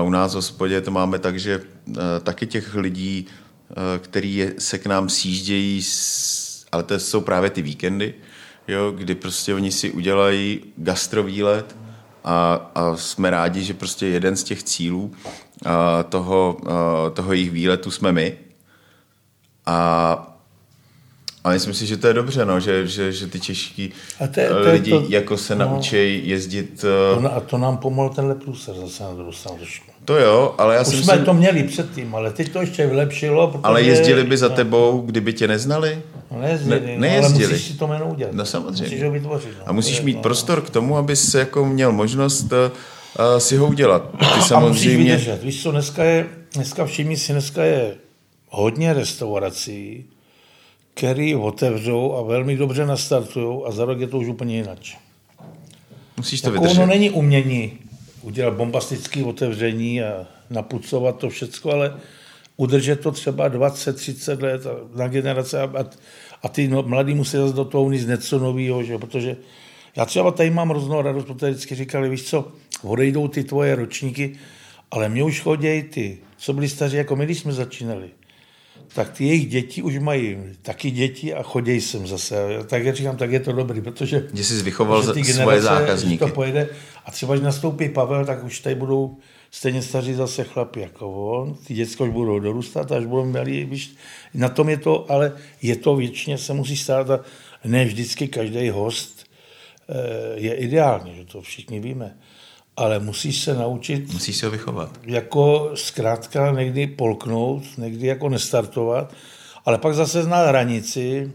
uh, u nás v hospodě to máme tak, že uh, taky těch lidí, uh, který se k nám sjíždějí, ale to jsou právě ty víkendy, jo, kdy prostě oni si udělají gastrovýlet, a, a jsme rádi, že prostě jeden z těch cílů toho, a, toho jejich výletu jsme my. A a myslím si, že to je dobře, no, že, že, že ty čeští to to lidi to, jako se no, naučí jezdit... Uh... A to nám pomohl tenhle průser zase na druhou stranu To jo, ale já Už si jsme myslím... to měli předtím, ale teď to ještě vylepšilo. Protože... Ale jezdili by za tebou, kdyby tě neznali? No nejezdili, ne, nejezdili. No, ale musíš si to jméno udělat. No samozřejmě. Musíš ho vytvořit. No. A musíš mít no, prostor k tomu, abys jako měl možnost uh, si ho udělat. Ty samozřejmě... A musíš vydržet. Víš co, dneska je, dneska všimni si, dneska je hodně restaurací, který otevřou a velmi dobře nastartují a za rok je to už úplně jinak. Musíš to jako vydržet. Ono není umění udělat bombastické otevření a napucovat to všecko, ale udržet to třeba 20-30 let na generace a, a ty no, mladí musí zase do toho nic něco nového, že? protože já třeba tady mám hroznou radost, protože vždycky říkali, víš co, odejdou ty tvoje ročníky, ale mě už chodí ty, co byli staří, jako my, když jsme začínali tak ty jejich děti už mají taky děti a chodí sem zase. Tak já říkám, tak je to dobrý, protože... Že jsi vychoval svoje zákazníky. To pojede, a třeba, když nastoupí Pavel, tak už tady budou stejně staří zase chlapi jako on. Ty děcka už budou dorůstat, až budou měli, víš, na tom je to, ale je to věčně, se musí stát a ne vždycky každý host eh, je ideální, že to všichni víme ale musíš se naučit... Musíš se ho vychovat. Jako zkrátka někdy polknout, někdy jako nestartovat, ale pak zase znát hranici,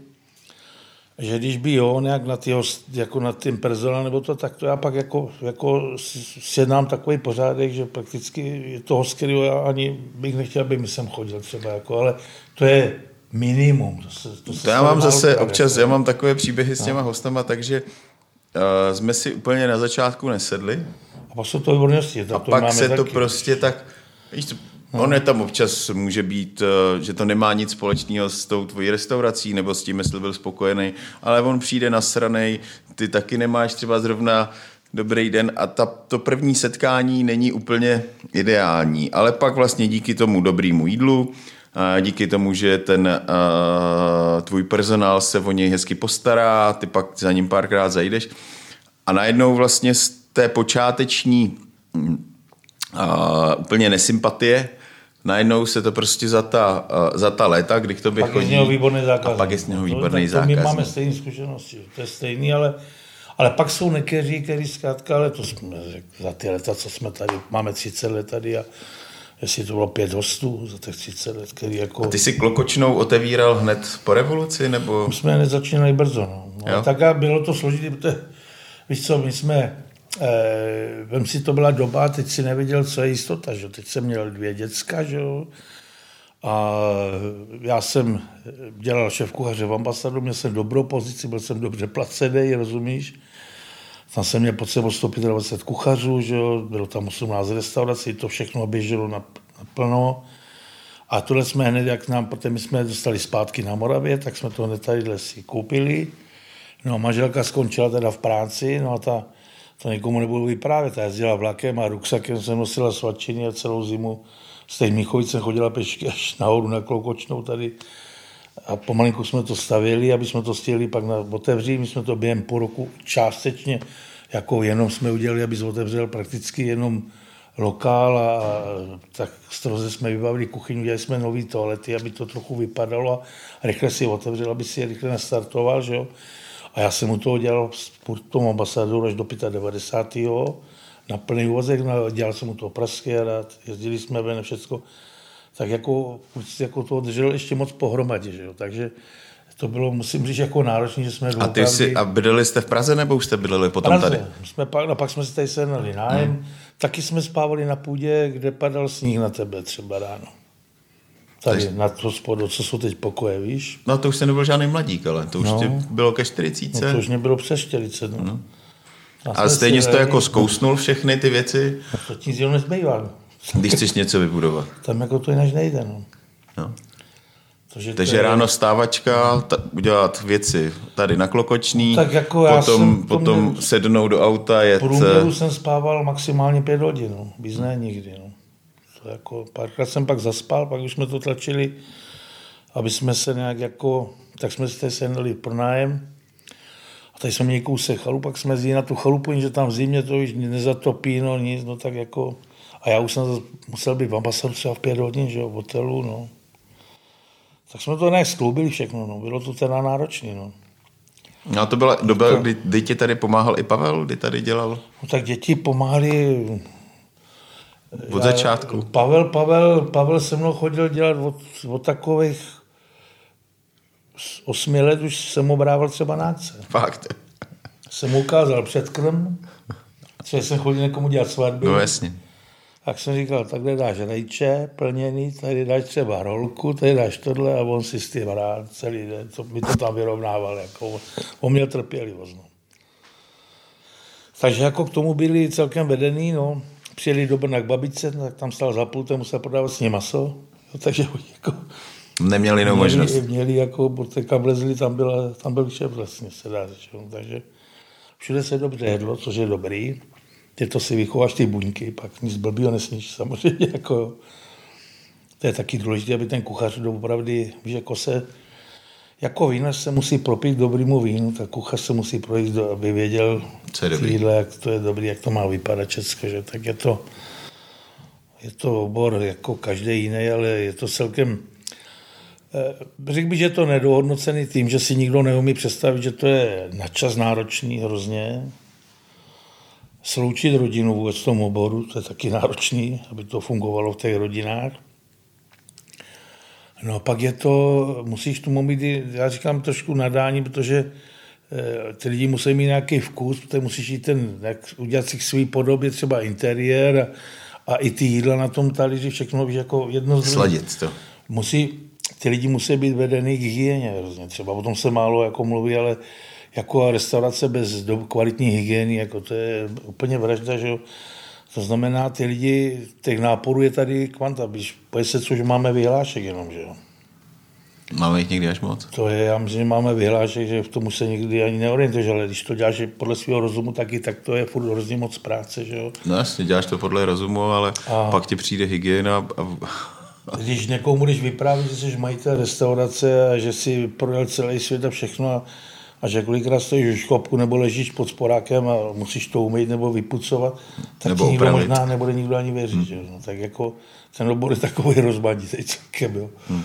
že když by jo, nějak na, tý, jako na tím personál nebo to, tak to já pak jako, jako sjednám takový pořádek, že prakticky je toho skvělého, já ani bych nechtěl, aby mi sem chodil třeba, jako, ale to je minimum. To, se, to, se to já mám zase občas, já mám takové příběhy s no. těma no. hostama, takže uh, jsme si úplně na začátku nesedli. Jsou to výbornosti. A to pak se taky. to prostě tak, víš, No. On je tam občas může být, eh, že to nemá nic společného s tou tvojí restaurací nebo s tím, jestli byl spokojený, ale on přijde nasranej, ty taky nemáš třeba zrovna dobrý den a ta, to první setkání není úplně ideální, ale pak vlastně díky tomu dobrýmu jídlu, a díky tomu, že ten uh, tvůj personál se o něj hezky postará, ty pak za ním párkrát zajdeš a najednou vlastně z té počáteční uh, úplně nesympatie najednou se to prostě za ta, za ta léta, kdy k tobě pak chodí... Pak je z něho výborný zákaz. A pak je z něho výborný to, zákaz. My máme stejné zkušenosti, to je stejný, ale, ale pak jsou někteří, kteří zkrátka, ale to jsme za ty leta, co jsme tady, máme 30 let tady a jestli to bylo pět hostů za těch 30 let, který jako... A ty si Klokočnou otevíral hned po revoluci, nebo? My jsme nezačínali brzo, no. no tak a bylo to složité, protože, víš co, my jsme vem si, to byla doba, teď si nevěděl, co je jistota, že? Teď jsem měl dvě děcka, že jo? A já jsem dělal šéf kuchaře v ambasadu, měl jsem dobrou pozici, byl jsem dobře placený, rozumíš? Tam jsem měl pod sebou 125 kuchařů, že jo? bylo tam 18 restaurací, to všechno běželo na, na plno. A tohle jsme hned, jak nám, protože my jsme dostali zpátky na Moravě, tak jsme to hned tady si koupili. No, manželka skončila teda v práci, no a ta to někomu nebudu vyprávět. Já jezdila vlakem a ruksakem jsem nosila svačiny a celou zimu z té Míchovice chodila pešky až nahoru na Klokočnou tady. A pomalinku jsme to stavili, aby jsme to stihli pak na otevřít. My jsme to během po roku částečně, jako jenom jsme udělali, aby otevřel prakticky jenom lokál a, tak stroze jsme vybavili kuchyni, udělali jsme nové toalety, aby to trochu vypadalo a rychle si otevřel, aby si je rychle nastartoval, že jo. A já jsem mu toho dělal tomu ambasadoru až do 95. na plný úvazek, no, dělal jsem mu to prasky a rád, jezdili jsme ven všechno. Tak jako, jako to držel ještě moc pohromadě, že jo? takže to bylo, musím říct, jako náročné, že jsme A ty jsi, a bydleli jste v Praze, nebo už jste bydleli potom Praze. tady? Jsme pak, no pak jsme si tady sehnali nájem. Hmm. Taky jsme spávali na půdě, kde padal sníh na tebe třeba ráno. Tady Takže... na to spodu, co jsou teď pokoje, víš? No to už se nebyl žádný mladík, ale to už no. bylo ke 40. No, to už mě bylo přes 40. No. No. A stejně jsi to jako zkousnul všechny ty věci? No, to ti zjel nezbývá. Když chceš něco vybudovat. Tam jako to jinak nejde. No. No. Takže, Takže je... ráno stávačka, ta, udělat věci tady na Klokočný, no, tak jako já potom, jsem potom sednout do auta, jet... průměru jsem spával maximálně pět hodin, no. víc ne nikdy. No. To jako, párkrát jsem pak zaspal, pak už jsme to tlačili, aby jsme se nějak jako, tak jsme tady sehnali pronájem. A tady jsme měli kousek chalup, pak jsme zjeli na tu chalupu, že tam v zimě to už nezatopí, no nic, no tak jako, a já už jsem musel být v ambasadu třeba v pět hodin, že jo, v hotelu, no. Tak jsme to nějak skloubili všechno, no. bylo to teda náročné, no. No a to byla doba, kdy, kdy ti tady pomáhal i Pavel, kdy tady dělal? No tak děti pomáhali od začátku. Pavel, Pavel, Pavel se mnou chodil dělat od, od takových osmi let už jsem mu brával třeba náce. Fakt. Jsem mu ukázal předkrm, co jsem chodil někomu dělat svatbu. No jasně. Tak jsem říkal, takhle dáš rejče plněný, tady dáš třeba rolku, tady dáš tohle a on si s tím rád celý den, to, mi to tam vyrovnával, jako, on měl trpělivost. No. Takže jako k tomu byli celkem vedený, no přijeli do Brna k babičce, tak tam stál za pultem, musel prodávat s ním maso, jo, takže jako... Neměli jinou měli, možnost. Měli jako, protože kam vlezli, tam, byla, tam byl šéf vlastně, se dá říct, jo, takže všude se dobře jedlo, což je dobrý. Ty to si vychováš ty buňky, pak nic blbýho nesníš samozřejmě, jako to je taky důležité, aby ten kuchař doopravdy, víš, jako se jako víno se musí propít dobrýmu vínu, tak kuchař se musí projít, aby věděl, Co je dobrý. Jídle, jak to je dobrý, jak to má vypadat české, že? tak je to, je to obor jako každý jiný, ale je to celkem, eh, řekl bych, že je to nedohodnocený tím, že si nikdo neumí představit, že to je načas náročný hrozně. Sloučit rodinu vůbec v tom oboru, to je taky náročný, aby to fungovalo v těch rodinách. No a pak je to, musíš tomu mít, já říkám trošku nadání, protože eh, ty lidi musí mít nějaký vkus, protože musíš jít ten, jak udělat si k svý podobě třeba interiér a, a i ty jídla na tom talíři, všechno víš jako jedno z Sladit to. Musí, ty lidi musí být vedený k hygieně hrozně. Třeba o tom se málo jako mluví, ale jako restaurace bez kvalitní hygieny, jako to je úplně vražda, že jo. To znamená, ty lidi, těch náporů je tady kvanta, když se, což máme vyhlášek jenom, že jo. Máme jich někdy až moc? To je, já myslím, že máme vyhlášek, že v tom se nikdy ani neorientuješ, ale když to děláš podle svého rozumu taky, tak to je furt hrozně moc práce, že jo. No jasně, děláš to podle rozumu, ale a... pak ti přijde hygiena a... Když někomu budeš vyprávět, že jsi majitel restaurace a že si projel celý svět a všechno a, a že kolikrát stojíš v škopku nebo ležíš pod sporákem a musíš to umýt nebo vypucovat, tak nebo ti nikdo možná nebude nikdo ani věřit. Hmm. Že? No, tak jako ten obor je takový rozbadí celkem. Jo. Hmm.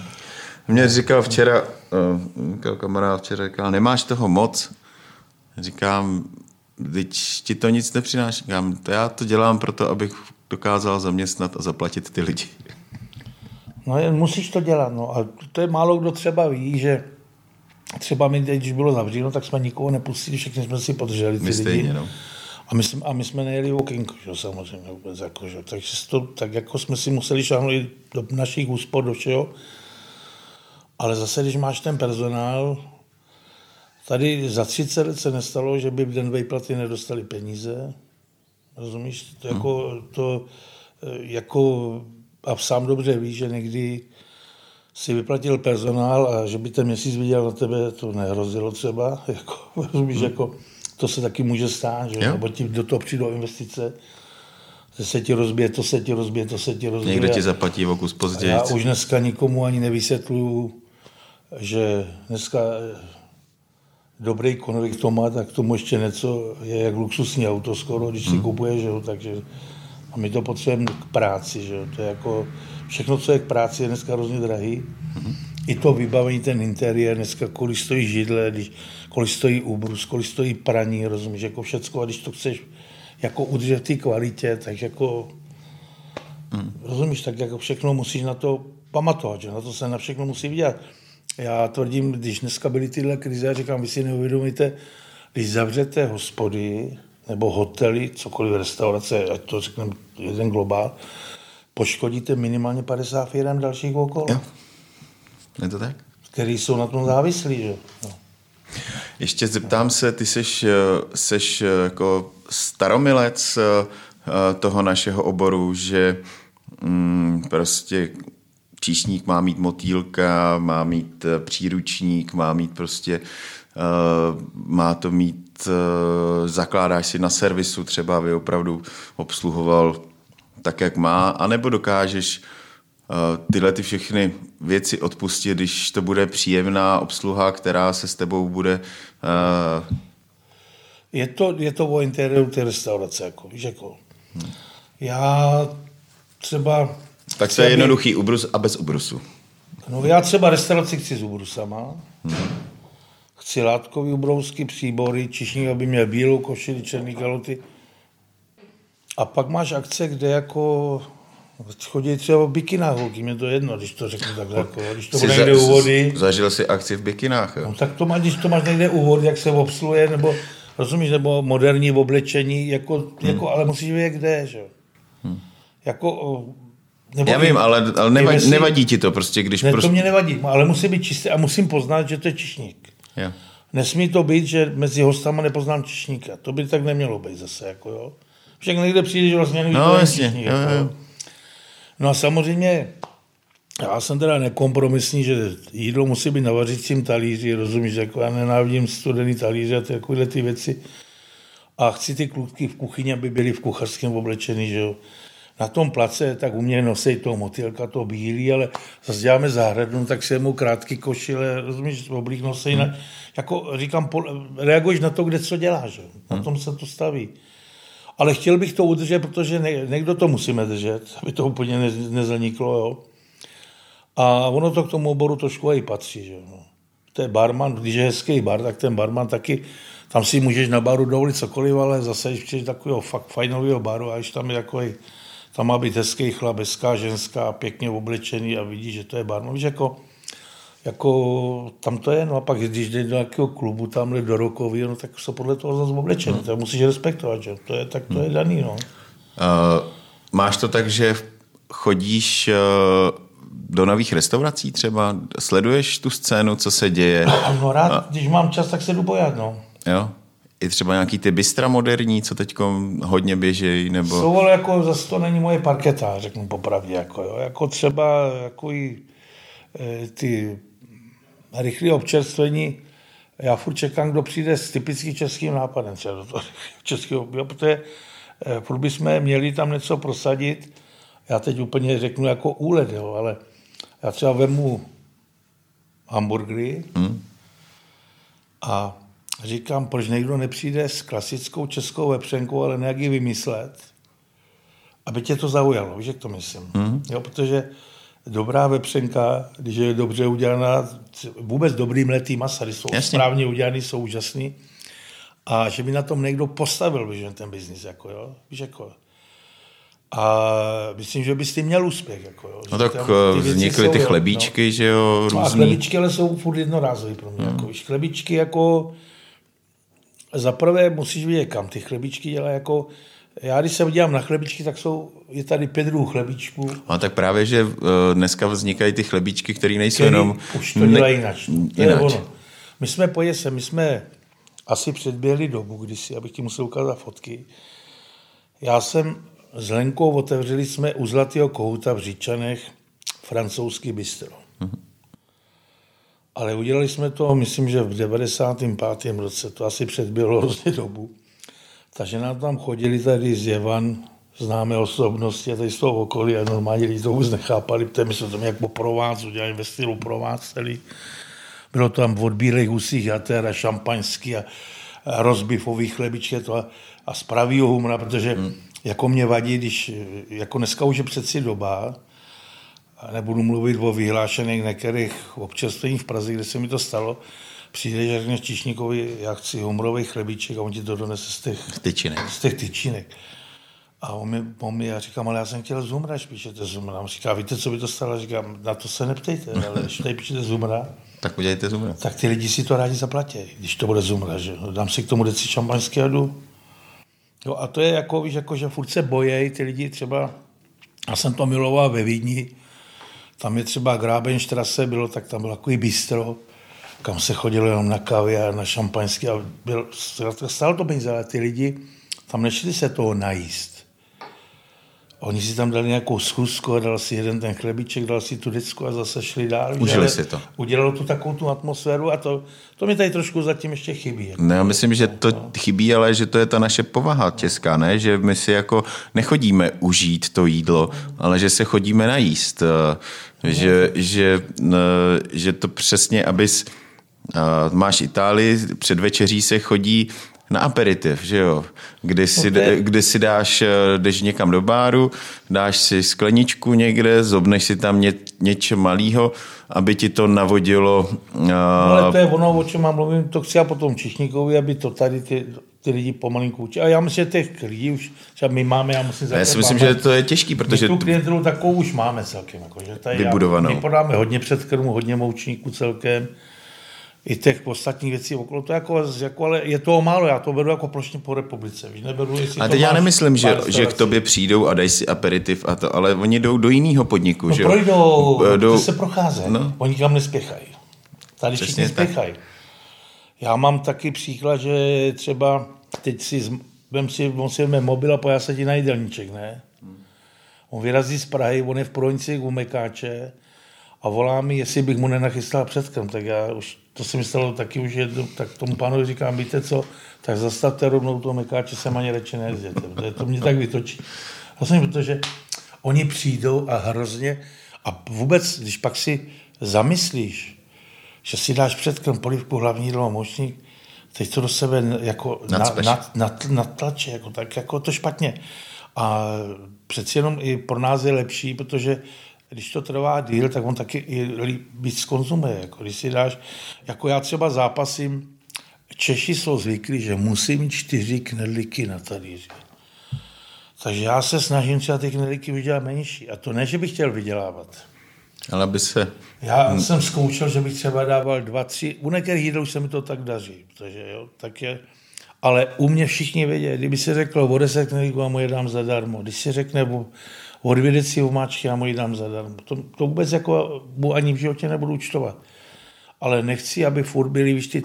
Mě říkal včera, říkal kamarád včera, říkal, nemáš toho moc. Říkám, teď ti to nic nepřináší. Říkám, to já to dělám proto, abych dokázal zaměstnat a zaplatit ty lidi. No jen musíš to dělat. No. A to je málo kdo třeba ví, že třeba my, když bylo zavřeno, tak jsme nikoho nepustili, všichni jsme si podrželi ty my lidi. Stejně, no. A my, jsme, a my jsme nejeli okénko, že, samozřejmě vůbec. Jako, že. Takže to, tak jako jsme si museli šáhnout do našich úspor, do všeho. Ale zase, když máš ten personál, tady za 30 let se nestalo, že by v den výplaty nedostali peníze. Rozumíš? To jako, to, jako, a sám dobře víš, že někdy si vyplatil personál a že by ten měsíc viděl na tebe, to nehrozilo třeba. <laughs> Jako, rozumíš, hmm. jako, to se taky může stát, že? nebo ti do toho přijdou investice, to se ti rozbije, to se ti rozbije, to se ti rozbije. Někdo ti zaplatí o kus později. Já už dneska nikomu ani nevysvětluju, že dneska dobrý konvikt to má, tak tomu ještě něco je jak luxusní auto skoro, když si hmm. kupuješ, že jo, takže a my to potřebujeme k práci, že jo, to je jako všechno, co je k práci, je dneska hrozně drahý. Hmm. I to vybavení, ten interiér, dneska kolik stojí židle, když, kolik stojí úbrus, kolik stojí praní, rozumíš, jako všecko, a když to chceš jako udržet v té kvalitě, tak jako, hmm. rozumíš, tak jako všechno musíš na to pamatovat, že na to se na všechno musí vidět. Já tvrdím, když dneska byly tyhle krize, já říkám, vy si neuvědomíte, když zavřete hospody nebo hotely, cokoliv restaurace, ať to řekneme jeden globál, poškodíte minimálně 50 firm dalších okolo. Jo. Je to tak? Který jsou na tom závislí. Že? No. Ještě zeptám se, ty seš, seš jako staromilec eh, toho našeho oboru, že mm, prostě číšník má mít motýlka, má mít eh, příručník, má mít prostě, má to mít, zakládáš si na servisu třeba, aby opravdu obsluhoval tak, jak má, anebo dokážeš uh, tyhle ty všechny věci odpustit, když to bude příjemná obsluha, která se s tebou bude... Uh... Je, to, je to o interiéru té restaurace, jako, víš, jako. Hmm. Já třeba tak to je jednoduchý ubrus a bez ubrusu. No já třeba restauraci chci s ubrusama. Hmm. Chci látkový ubrousky, příbory, čišník, aby měl bílou košili, černý kaloty. A pak máš akce, kde jako chodí třeba v bikinách holky, mě to jedno, když to řeknu takhle, jako, když to bude někde u vody. Zažil jsi akci v bikinách, jo? No, tak to máš, když to máš někde u vody, jak se obsluje, nebo rozumíš, nebo moderní oblečení, jako, hmm. jako ale musíš vědět, kde, že Hmm. Jako nebo Já vím, ale, ale nevadí, si, nevadí ti to prostě, když ne, prostě... to mě nevadí, ale musí být čistý a musím poznat, že to je čišník. Yeah. Nesmí to být, že mezi hostama nepoznám čišníka. To by tak nemělo být zase, jako jo. Však někde přijde, že vlastně nevíš, no, jasně, čišník, jo, jako, jo. No a samozřejmě, já jsem teda nekompromisní, že jídlo musí být na vařícím talíři, rozumíš, jako já nenávidím studený talíře a takovéhle ty věci. A chci ty klukky v kuchyni, aby byly v kuchařském oblečení, že jo na tom place, tak u mě nosí to motýlka, to bílý, ale zase děláme zahradnu, tak se mu krátký košile, rozumíš, oblík nosí. Hmm. Na, jako říkám, reaguješ na to, kde co děláš, na hmm. tom se to staví. Ale chtěl bych to udržet, protože někdo to musíme držet, aby to úplně ne, nezaniklo. Jo. A ono to k tomu oboru trošku i patří. Že? No. To je barman, když je hezký bar, tak ten barman taky, tam si můžeš na baru dovolit cokoliv, ale zase, když přijdeš takového fakt fajnového baru a když tam je takový tam má být hezký chlap, hezká ženská, pěkně oblečený a vidí, že to je bar. No, víš, jako, jako tam to je, no a pak když jde do nějakého klubu tamhle do rokový, no tak jsou podle toho zase oblečený, hmm. to musíš respektovat, že? To je, tak to je hmm. daný, no. Uh, máš to tak, že chodíš uh, do nových restaurací třeba, sleduješ tu scénu, co se děje? <clears throat> No rád, když mám čas, tak se jdu bojat, no. Jo? I třeba nějaký ty bystra moderní, co teď hodně běžejí, nebo... Jsou, ale jako zase to není moje parketa, řeknu popravdě. Jako, jo. jako třeba jako i, e, ty rychlé občerstvení, já furt čekám, kdo přijde s typickým českým nápadem třeba do toho <laughs> českého, protože e, furt bychom měli tam něco prosadit. Já teď úplně řeknu jako úlet, jo, ale já třeba vemu hamburgery hmm. a říkám, proč někdo nepřijde s klasickou českou vepřenkou, ale nějak ji vymyslet, aby tě to zaujalo, víš, jak to myslím. Hmm. Jo, protože dobrá vepřenka, když je dobře udělaná, vůbec dobrý mletý masa, když jsou Jasně. správně udělaný, jsou úžasný. A že by na tom někdo postavil, víš, ten biznis, jako jo, víš, jako. A myslím, že bys ty měl úspěch. Jako, jo. No tak ty vznikly ty chlebíčky, no. že jo, různý. No a chlebíčky ale jsou furt jednorázový pro mě. Hmm. Jako, víš, chlebíčky jako za prvé musíš vědět, kam ty chlebičky dělají jako já když se dívám na chlebičky, tak jsou, je tady pět druhů chlebičků. A tak právě, že uh, dneska vznikají ty chlebičky, které nejsou který jenom... Už to dělají jinak. jinak. My jsme pojese, my jsme asi předběhli dobu kdysi, abych ti musel ukázat fotky. Já jsem s Lenkou otevřeli jsme u Zlatého kohouta v Říčanech francouzský bistro. Mm-hmm. Ale udělali jsme to, myslím, že v 95. roce, to asi předběhlo hrozně dobu. Takže nám tam chodili tady z Jevan, známé osobnosti a tady z toho okolí a normálně lidi to vůbec nechápali, protože my jsme to jako Provence udělali ve stylu Provence celý. Bylo tam od bílých husích jater a šampaňský a, a rozbifový chlebičky to a, a z pravýho humna, protože hmm. jako mě vadí, když jako dneska už je přeci doba, nebudu mluvit o vyhlášených některých občerstveních v Praze, kde se mi to stalo, přijdeš a řekneš Čišníkovi, já chci humrový chlebíček a on ti to donese z těch tyčinek. Z těch tyčinek. A on mi, on mi, já říkám, ale já jsem chtěl zumra, až píšete zumra. On říká, víte, co by to stalo? Říkám, na to se neptejte, ale <laughs> když tady píšete zumra, tak udělejte zumra. Tak ty lidi si to rádi zaplatí, když to bude zumra, že dám si k tomu deci šampaňský a jdu. Jo, a to je jako, víš, jako, že furt se bojejí ty lidi třeba, já jsem to miloval ve Vídni, tam je třeba Grábenštrase, bylo, tak tam bylo takový bistro, kam se chodilo jenom na kávě a na šampaňský a byl, stál to peníze, ale ty lidi tam nešli se toho najíst. Oni si tam dali nějakou schůzku a dal si jeden ten chlebiček, dal si tu decku a zase šli dál. Užili si to. Udělalo to takovou tu atmosféru a to, to mi tady trošku zatím ještě chybí. Jako. Ne, já myslím, že to no. chybí, ale že to je ta naše povaha česká, ne? Že my si jako nechodíme užít to jídlo, ale že se chodíme najíst. Že, že, že to přesně, abys máš Itálii, před večeří se chodí na aperitiv, že jo, kdy si, okay. kdy si dáš, eh, jdeš někam do báru, dáš si skleničku někde, zobneš si tam ně, něco malého, aby ti to navodilo. Uh... ale to je ono, o čem mám mluvím, to chci já potom Čišníkovi, aby to tady ty, ty lidi pomalinku učí. A já myslím, že těch lidí už třeba my máme, já musím Já si myslím, že to je těžký, protože... My tu klientelu takovou už máme celkem. Jako, že tady vybudovanou. Já, my podáme hodně předkrmu, hodně moučníků celkem i těch ostatních věcí okolo. To jako, jako, ale je toho málo, já to beru jako plošně po republice. Víš, neberu, jestli a teď já nemyslím, že, že k tobě přijdou a dají si aperitiv, a to, ale oni jdou do jiného podniku. No že? projdou, do... se procházejí, no. oni kam nespěchají. Tady Přesně všichni spěchají. Já mám taky příklad, že třeba teď si, vem si, on si veme mobil a pojá se ti na jídelníček, ne? On vyrazí z Prahy, on je v Provinci u Mekáče a volá mi, jestli bych mu nenachystal předkrm, tak já už to si myslel taky už jednou, tak tomu pánovi říkám, víte co, tak zastavte rovnou toho mekáče, jsem ani radši nejezděte, protože to mě tak vytočí. Vlastně, protože oni přijdou a hrozně, a vůbec, když pak si zamyslíš, že si dáš předkrm polivku, hlavní jídlo, močník, teď to do sebe jako natlače, jako, tak jako to špatně. A přeci jenom i pro nás je lepší, protože když to trvá díl, tak on taky i víc skonzumuje. Jako když si dáš, jako já třeba zápasím, Češi jsou zvyklí, že musí mít čtyři knedlíky na talíři. Takže já se snažím třeba ty knedlíky vydělat menší. A to ne, že bych chtěl vydělávat. Ale by se... Já hmm. jsem zkoušel, že bych třeba dával dva, tři. U některých jídel se mi to tak daří. Protože, jo, tak je... Ale u mě všichni vědí, kdyby se řeklo o deset knedlíků a mu je dám zadarmo. Když se řekne odvědět si omáčky, já mu ji dám zadarmo. To, to vůbec jako ani v životě nebudu účtovat. Ale nechci, aby furt byli, víš, ty,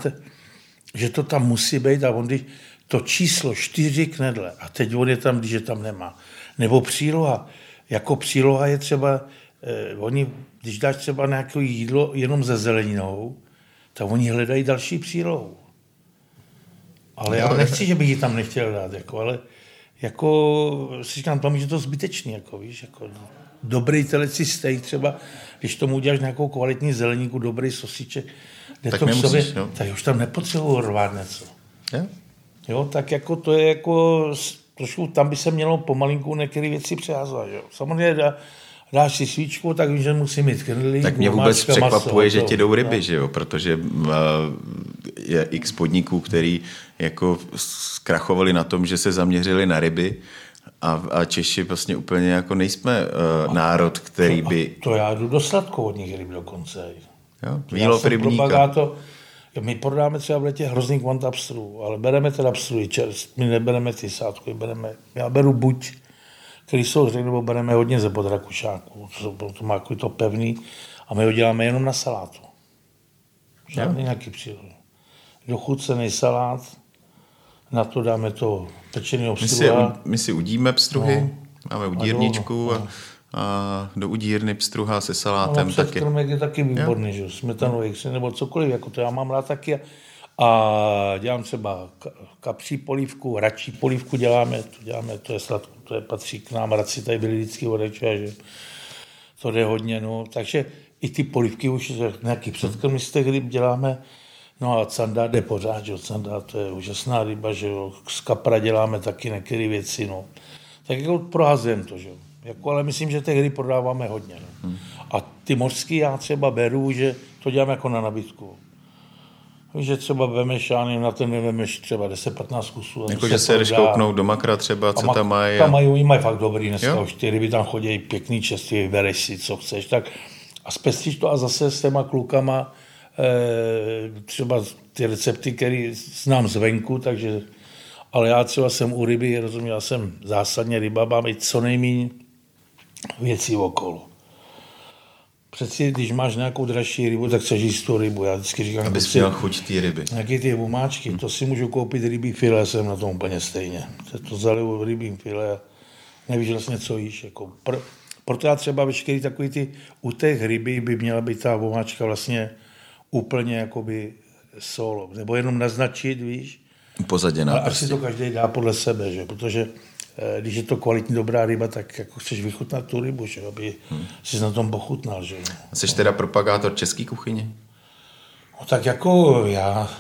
že to tam musí být a on, když to číslo čtyři knedle a teď on je tam, když je tam nemá. Nebo příloha. Jako příloha je třeba, eh, oni, když dáš třeba nějaké jídlo jenom ze zeleninou, tak oni hledají další přílohu. Ale já nechci, že bych ji tam nechtěl dát, jako, ale jako si říkám, tam je to zbytečný, jako, víš, jako dobrý teleci steak třeba, když tomu uděláš nějakou kvalitní zeleníku, dobrý sosíček, tak, to nemusíš, sobě, jo. tak už tam nepotřebuji rvát něco. Je? Jo, tak jako to je jako, trošku tam by se mělo pomalinku některé věci přehazovat. Jo. Samozřejmě dá, dáš si svíčku, tak víš, že musí mít knedlík, Tak mě vůbec překvapuje, maso, že ti jdou ryby, no. že jo, protože uh, je x podniků, který jako zkrachovali na tom, že se zaměřili na ryby a, a Češi vlastně úplně jako nejsme uh, národ, který by... To, to já jdu do sladkovodních ryb dokonce. Jo, výlov rybníka. To, my prodáme třeba v letě hrozný kvanta pstrů, ale bereme teda pstrů čerst, my nebereme ty sádky, bereme, já beru buď, který jsou řekl, nebo bereme hodně ze podrakušáků, to, to má jako to pevný, a my ho děláme jenom na salátu. Žádný nějaký přírodu. Dochucený salát, na to dáme to pečený my si, my si udíme pstruhy, no. máme udírničku a, no. a do udírny pstruha se salátem no, taky. je taky výborný, že smetanový nebo cokoliv, jako to já mám rád taky. A dělám třeba kapří polívku, radší polívku děláme, to děláme, to je sladko, to je, patří k nám, radci tady byli vždycky odečové, že to jde hodně, no. Takže i ty polívky už nějaký předkrmistech děláme, No a canda jde pořád, že canda to je úžasná ryba, že jo. Z kapra děláme taky některé věci, no. Tak jako prohazujeme to, že jo. Jako, ale myslím, že těch hry prodáváme hodně. No. Hmm. A ty mořský já třeba beru, že to dělám jako na nabídku. Že třeba vemeš, já nevím, na ten vemeš třeba 10-15 kusů. Jako, že se jdeš kouknout do makra třeba, co tam mají. Tam mají, oni mají fakt dobrý dneska, jo? už ty ryby tam chodí pěkný čerstvý, vybereš si, co chceš, tak a spestíš to a zase s těma klukama, třeba ty recepty, které znám zvenku, takže, ale já třeba jsem u ryby, rozuměl jsem zásadně ryba, má mít co nejméně věcí okolo. Přeci, když máš nějakou dražší rybu, tak chceš jíst tu rybu. Já vždycky říkám, Abys měl chuť ty ryby. Nějaké ty bumáčky, hmm. to si můžu koupit rybí file, jsem na tom úplně stejně. To zalivu rybím file a nevíš vlastně, co jíš. Jako pr- proto já třeba veškerý takový ty, u těch ryby by měla být ta bumáčka vlastně úplně jakoby solo, nebo jenom naznačit, víš. Pozaděná. A prostě. si to každý dá podle sebe, že? protože eh, když je to kvalitní dobrá ryba, tak jako chceš vychutnat tu rybu, že? aby hmm. si na tom pochutnal. Že? Jsi teda propagátor české kuchyně? No, tak jako já,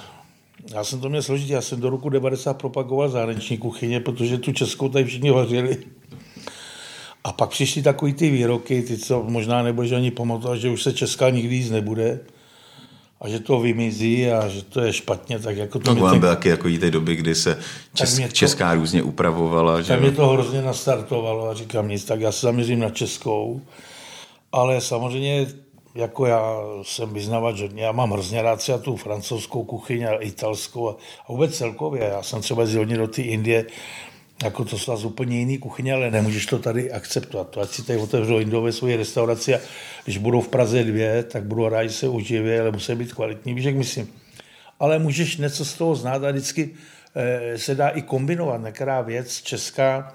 já jsem to měl složit, já jsem do roku 90 propagoval zahraniční kuchyně, protože tu českou tady všichni vařili. A pak přišly takový ty výroky, ty co možná nebudeš ani pamatovat, že už se česká nikdy jíst nebude a že to vymizí a že to je špatně, tak jako to... No, ten... byl taky jako té doby, kdy se čes, to, česká různě upravovala. Že... Mě to hrozně nastartovalo a říkám nic, tak já se zaměřím na českou. Ale samozřejmě jako já jsem vyznavač, že já mám hrozně rád třeba tu francouzskou kuchyň a italskou a, a vůbec celkově. Já jsem třeba hodně do té Indie, jako to jsou úplně jiný kuchyně, ale nemůžeš to tady akceptovat. To ať si tady otevřou Indové svoji restauraci a když budou v Praze dvě, tak budou rádi se uživět, ale musí být kvalitní, víš, jak myslím. Ale můžeš něco z toho znát a vždycky eh, se dá i kombinovat. Některá věc česká,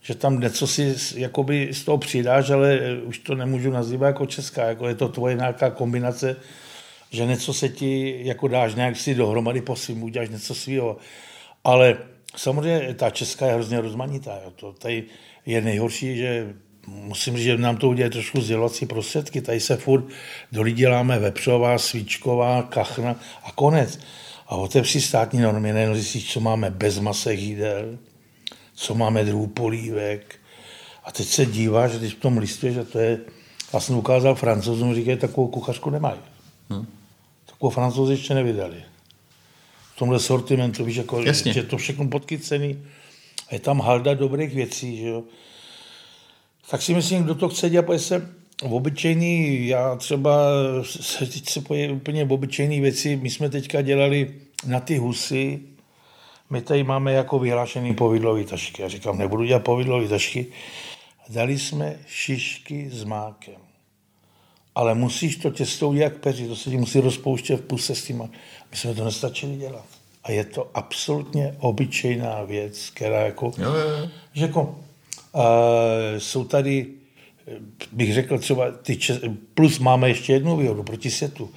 že tam něco si jakoby z toho přidáš, ale eh, už to nemůžu nazývat jako česká, jako je to tvoje nějaká kombinace, že něco se ti jako dáš nějak si dohromady po svým, uděláš něco svého. Ale Samozřejmě ta česká je hrozně rozmanitá. Jo. To tady je nejhorší, že musím říct, že nám to udělá trošku sdělovací prostředky. Tady se furt do lidí děláme vepřová, svíčková, kachna a konec. A otevři státní normy, nejen zjistíš, co máme bez masek jídel, co máme druhů polívek. A teď se díváš, že když v tom listuje, že to je, jsem ukázal francouzům, říkají, takovou kuchařku nemají. Hmm. Takovou francouzi ještě nevydali v tomhle sortimentu, víš, jako, Jasně. že to všechno podkycený. A je tam halda dobrých věcí, že jo. Tak si myslím, kdo to chce dělat, se v obyčejný, já třeba se teď se poje úplně v obyčejný věci, my jsme teďka dělali na ty husy, my tady máme jako vyhlášený povidlový tašky. Já říkám, nebudu dělat povidlový tašky. Dali jsme šišky s mákem. Ale musíš to těsto udělat peři, to se ti musí rozpouštět v puse s tím. My jsme to nestačili dělat. A je to absolutně obyčejná věc, která jako, jo, jo. že jako uh, jsou tady, bych řekl třeba, ty čes, plus máme ještě jednu výhodu proti světu,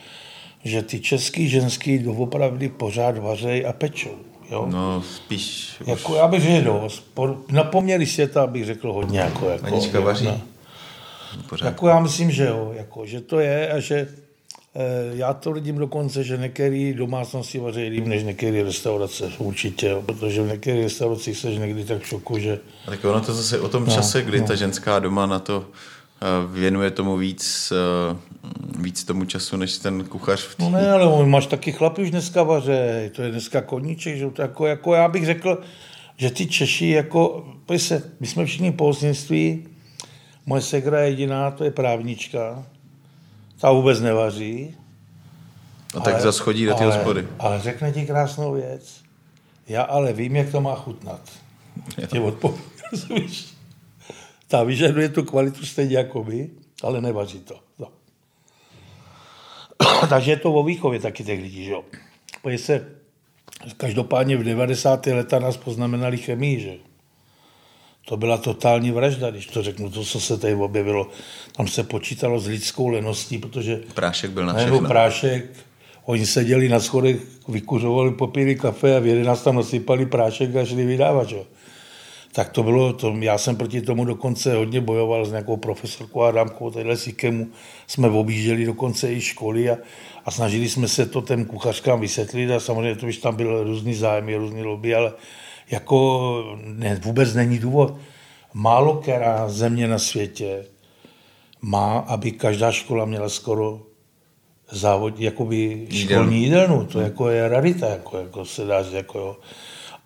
že ty český ženský doopravdy pořád vařejí a pečou. Jo? No, spíš... Jako, už... já bych řekl. Na poměry světa bych řekl hodně. Jako, jako, Anička vaří? No. Pořád. Jako já myslím, že jo, jako, že to je a že Eh, já to vidím dokonce, že některé domácnosti vaří líp než některé restaurace, určitě, jo, protože v některých restauracích se někdy tak v šoku, že... A tak ono to zase o tom no, čase, kdy no. ta ženská doma na to eh, věnuje tomu víc, eh, víc tomu času, než ten kuchař. V tý... No ne, ale máš taky chlapy už dneska vaře, to je dneska koníček, že to jako, jako já bych řekl, že ty Češi, jako, se, my jsme všichni pohostinství, moje segra jediná, to je právnička, ta vůbec nevaří. A tak zase chodí do ty hospody. Ale řekne ti krásnou věc. Já ale vím, jak to má chutnat. Tě odpovím. Ta vyžaduje tu kvalitu stejně jako my, ale nevaří to. No. <coughs> Takže je to o výchově taky těch lidí, že jo. se, každopádně v 90. leta nás poznamenali chemii, že to byla totální vražda, když to řeknu, to, co se tady objevilo. Tam se počítalo s lidskou leností, protože... Prášek byl na všechno. prášek, oni seděli na schodech, vykuřovali, popíli kafe a v 11 tam nasypali prášek a šli vydávat. Že? Tak to bylo, to, já jsem proti tomu dokonce hodně bojoval s nějakou profesorkou Adámkou, tadyhle Sikemu, jsme objížděli dokonce i školy a, a snažili jsme se to těm kuchařkám vysvětlit a samozřejmě to už tam byl různý zájmy, různý lobby, ale jako ne, vůbec není důvod. Málo která země na světě má, aby každá škola měla skoro závod, jakoby školní jídelnu. To jako je rarita, jako, jako se dá říct. Jako jo.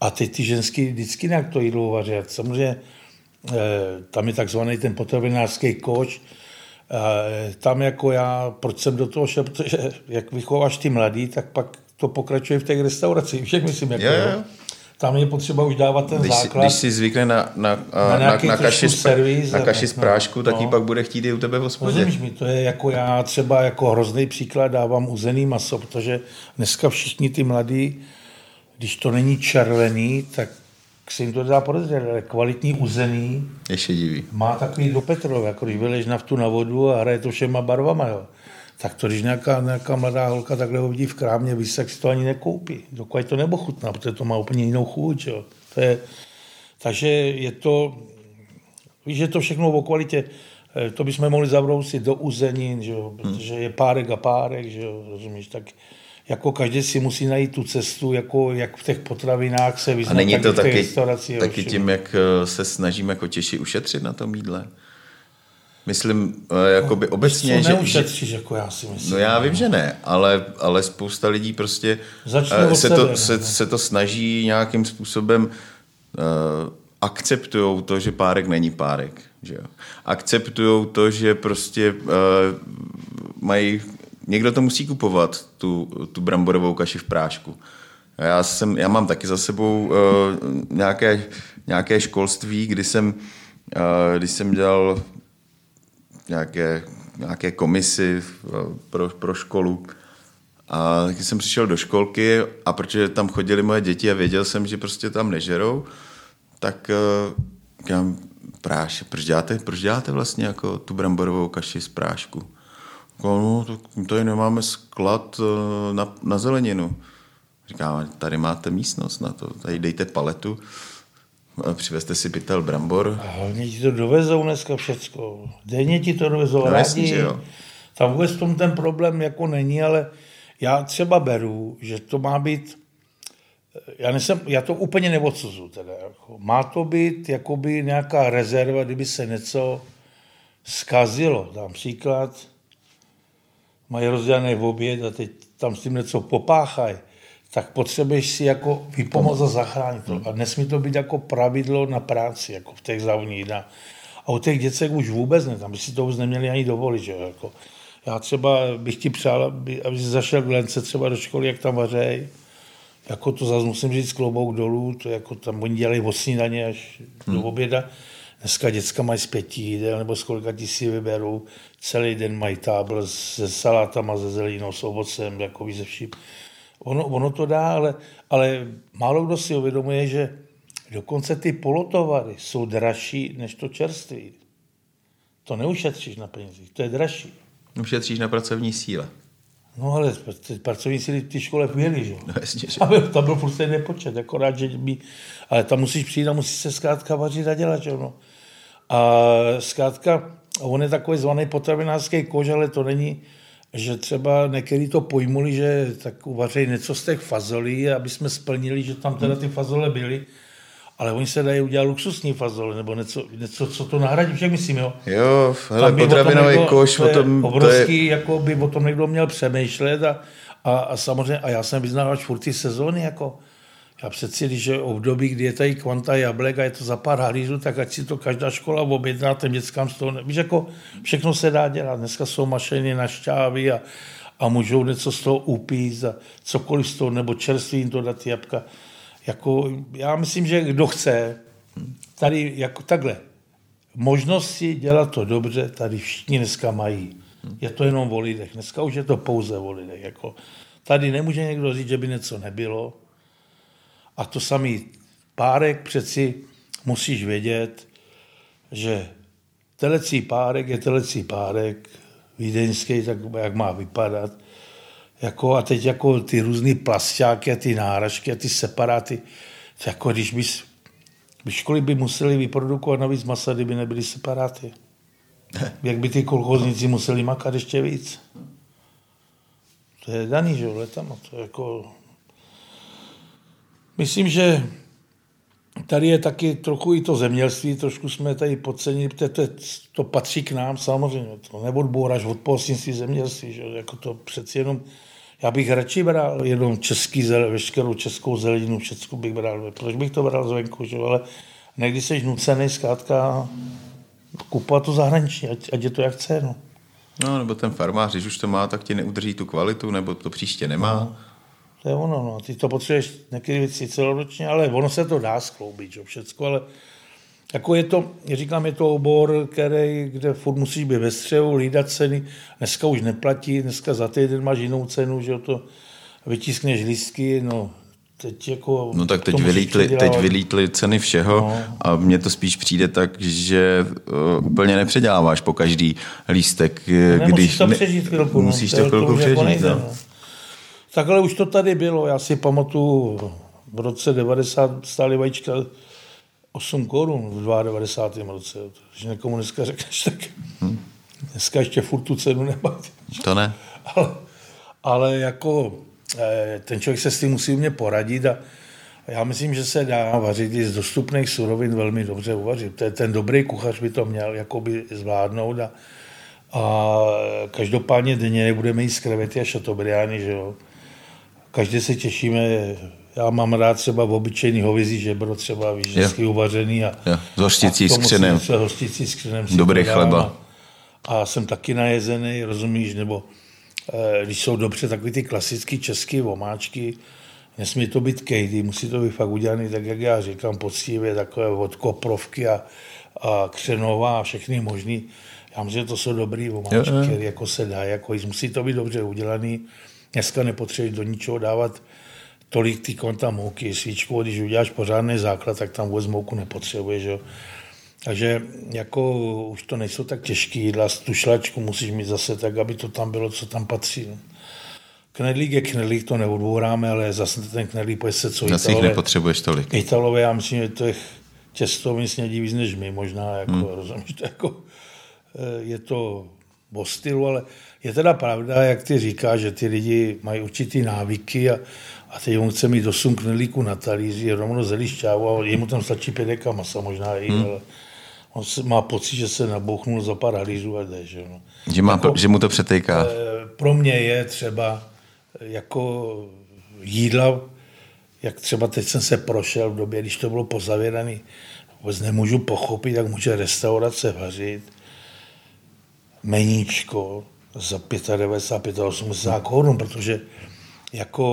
A teď ty ženský vždycky nějak to jídlo uvaří. Samozřejmě eh, tam je takzvaný ten potravinářský koč, eh, tam jako já, proč jsem do toho šel, protože jak vychováš ty mladý, tak pak to pokračuje v těch restauracích, všech myslím. Jako, yeah. jo tam je potřeba už dávat ten když, základ. Když si zvykne na, na, na, na, na, kaši, z, servis, na kaši z prášku, no, tak ji no. pak bude chtít i u tebe v hospodě. Rozumíš mi, to je jako já třeba jako hrozný příklad dávám uzený maso, protože dneska všichni ty mladí, když to není červený, tak se jim to dá podezřet, ale kvalitní uzený je šedivý. má takový do Petrov, jako když vyleš naftu na vodu a hraje to všema barvama. Jo tak to, když nějaká, nějaká mladá holka takhle ho vidí v krámě, víš, tak si to ani nekoupí. Dokud to nebo chutná, protože to má úplně jinou chuť. Jo. To je, takže je to, víš, že to všechno o kvalitě, eh, to bychom mohli zavrousit do uzenin, že jo, protože je párek a párek, že jo, rozumíš, tak jako každý si musí najít tu cestu, jako jak v těch potravinách se vyznat, A není to taky, taky tím, jak eh, se snažíme jako Češi ušetřit na tom jídle? Myslím, eh, jakoby no, obecně, že... neušetříš, jako já si myslím. No já vím, že ne, ale, ale spousta lidí prostě uh, se, to, se, se to snaží nějakým způsobem uh, akceptují to, že párek není párek. Že jo? Akceptují to, že prostě uh, mají... Někdo to musí kupovat, tu, tu bramborovou kaši v prášku. Já, jsem, já mám taky za sebou uh, nějaké, nějaké školství, kdy jsem, uh, když jsem dělal nějaké, nějaké komisi pro, pro školu. A taky jsem přišel do školky a protože tam chodili moje děti a věděl jsem, že prostě tam nežerou, tak uh, říkám, práš, proč děláte, proč děláte vlastně jako tu bramborovou kaši z prášku? No, tak tady nemáme sklad uh, na, na zeleninu. Říkám, tady máte místnost na to, tady dejte paletu, Přivezte si pytel brambor. A hlavně ti to dovezou dneska všecko. Denně ti to dovezou no, rádi. Jasný, jo. Tam vůbec tom ten problém jako není, ale já třeba beru, že to má být, já, nesem, já to úplně neodsuzu teda. Jako. Má to být jakoby nějaká rezerva, kdyby se něco zkazilo. Dám příklad, mají rozdělený v oběd a teď tam s tím něco popáchají tak potřebuješ si jako vypomoct a zachránit to. A nesmí to být jako pravidlo na práci, jako v těch závodních A u těch děcek už vůbec ne, tam by si to už neměli ani dovolit. Že? Jako, já třeba bych ti přál, aby, aby si zašel k Lence třeba do školy, jak tam vařej. Jako to zase musím říct klobouk dolů, to jako tam oni dělají od snídaně až hmm. do oběda. Dneska děcka mají z pěti jídel, nebo z kolika ti si vyberou. Celý den mají tábl se salátama, se zelínou, s ovocem, jako ze vším ono, ono to dá, ale, ale málo kdo si uvědomuje, že dokonce ty polotovary jsou dražší než to čerství. To neušetříš na penězích, to je dražší. Ušetříš na pracovní síle. No ale pracovní síly ty škole měli, že? No jasně, že. A tam byl prostě nepočet, akorát, že by, ale tam musíš přijít a musíš se zkrátka vařit a dělat, že no. A zkrátka, on je takový zvaný potravinářský kož, ale to není, že třeba některý to pojmuli, že tak uvařejí něco z těch fazolí, aby jsme splnili, že tam teda ty fazole byly, ale oni se dají udělat luxusní fazole, nebo něco, něco co to nahradí, však myslím, jo. Jo, hele, potravinový koš, to o tom, obrovský, to je... jako by o tom někdo měl přemýšlet a, a, a samozřejmě, a já jsem vyznávač furt ty sezóny, jako, já přeci, když je období, kdy je tady kvanta jablek a je to za pár halířů, tak ať si to každá škola objedná, těm dětskám z toho, víš, jako všechno se dá dělat. Dneska jsou mašiny na šťávy a, a můžou něco z toho upít a cokoliv z toho, nebo čerstvý jim to dát jabka. Jako, já myslím, že kdo chce, tady jako takhle, možnosti dělat to dobře, tady všichni dneska mají. Je to jenom o lidech. Dneska už je to pouze o lidech. Jako, tady nemůže někdo říct, že by něco nebylo. A to samý párek přeci musíš vědět, že telecí párek je telecí párek, vídeňský, tak jak má vypadat. Jako, a teď jako ty různé plastáky a ty náražky a ty separáty, jako když bys, by školy by museli vyprodukovat navíc masa, kdyby nebyly separáty. <laughs> Jak by ty kolchozníci museli makat ještě víc. To je daný, že jo, letama. To jako... Myslím, že tady je taky trochu i to zemědělství, trošku jsme tady podcenili, protože to, to patří k nám samozřejmě. To neodbouráš od pohostinství zemědělství, že? jako to přeci jenom já bych radši bral jenom český zel, veškerou českou zeleninu, všechno bych bral. Proč bych to bral zvenku, že? ale někdy jsi nucený zkrátka kupovat to zahraniční, ať, ať je to jak chce. No. no, nebo ten farmář, když už to má, tak ti neudrží tu kvalitu, nebo to příště nemá. No, to je ono, no. Ty to potřebuješ některé věci celoročně, ale ono se to dá skloubit, že všecko, ale jako je to, říkám, je to obor, který, kde furt musíš být ve střehu, hlídat ceny. Dneska už neplatí, dneska za týden máš jinou cenu, že to vytiskneš lístky, no teď jako... No tak teď vylítly, teď vylítly ceny všeho no. a mně to spíš přijde tak, že uh, úplně nepředěláváš po každý lístek. No, když to přežít chvilku. No. Musíš no, to chvilku přežít, jako nejde, no. no. Takhle už to tady bylo. Já si pamatuju, v roce 90 stály vajíčka 8 korun v 92. roce. Když někomu dneska řekneš, tak hmm. dneska ještě furt tu cenu nemá. To ne. Ale, ale jako eh, ten člověk se s tím musí mě poradit a já myslím, že se dá vařit i z dostupných surovin velmi dobře uvařit. Ten dobrý kuchař by to měl jakoby zvládnout a, a každopádně denně nebudeme jíst krevety a šatobriány, že jo. Každý se těšíme já mám rád třeba v obyčejný hovězí žebro, třeba víš, hezky uvařený. A, jo. S hořticí s křenem. S hořticí s křenem. Dobrý chleba. A, a jsem taky najezený, rozumíš, nebo e, když jsou dobře takový ty klasické české omáčky, nesmí to být kejdy, musí to být fakt udělaný tak, jak já říkám, poctivě, takové od koprovky a, a křenová a všechny možný. Já myslím, že to jsou dobrý omáčky, které jako se dá, jako musí to být dobře udělaný. Dneska nepotřebuješ do ničeho dávat tolik ty konta mouky, svíčku, když uděláš pořádný základ, tak tam vůbec mouku nepotřebuješ. Jo. Takže jako už to nejsou tak těžké jídla, tu šlačku musíš mít zase tak, aby to tam bylo, co tam patří. Knedlík je knedlík, to neodbouráme, ale zase ten knedlík pojď se co Zase jich nepotřebuješ tolik. Italové, já myslím, že to je těstovin snědí víc než my, možná, jako, hmm. rozumíš, to jako, eh, je to o stylu, ale je teda pravda, jak ty říkáš, že ty lidi mají určitý návyky a, a teď on chce mít 8 knedlíků na talíři, rovno zelí šťávu a jemu tam stačí pět deka masa možná i, hmm. ale on má pocit, že se nabouchnul za pár halířů a jde. Že, no. že, má, jako, že mu to přetejká. Eh, pro mě je třeba jako jídla, jak třeba teď jsem se prošel v době, když to bylo pozavěrané, vůbec nemůžu pochopit, jak může restaurace vařit meníčko za 95, 85 korun, protože jako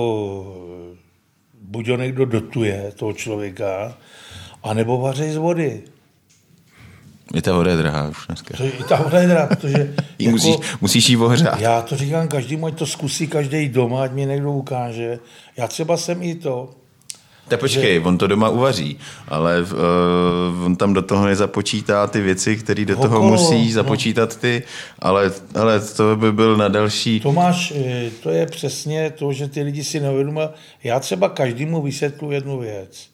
buď ho někdo dotuje, toho člověka, anebo vaří z vody. I ta voda je drahá už dneska. To, I ta voda je drahá, protože... <laughs> jako, musíš, musíš jí ohřát. Já to říkám každému, ať to zkusí každý doma, ať mi někdo ukáže. Já třeba jsem i to, tak počkej, že... on to doma uvaří, ale uh, on tam do toho nezapočítá ty věci, které do toho Okolo, musí no. započítat ty, ale, ale to by byl na další... Tomáš, eh, to je přesně to, že ty lidi si neuvědomují. Já třeba každému vysvětlu jednu věc.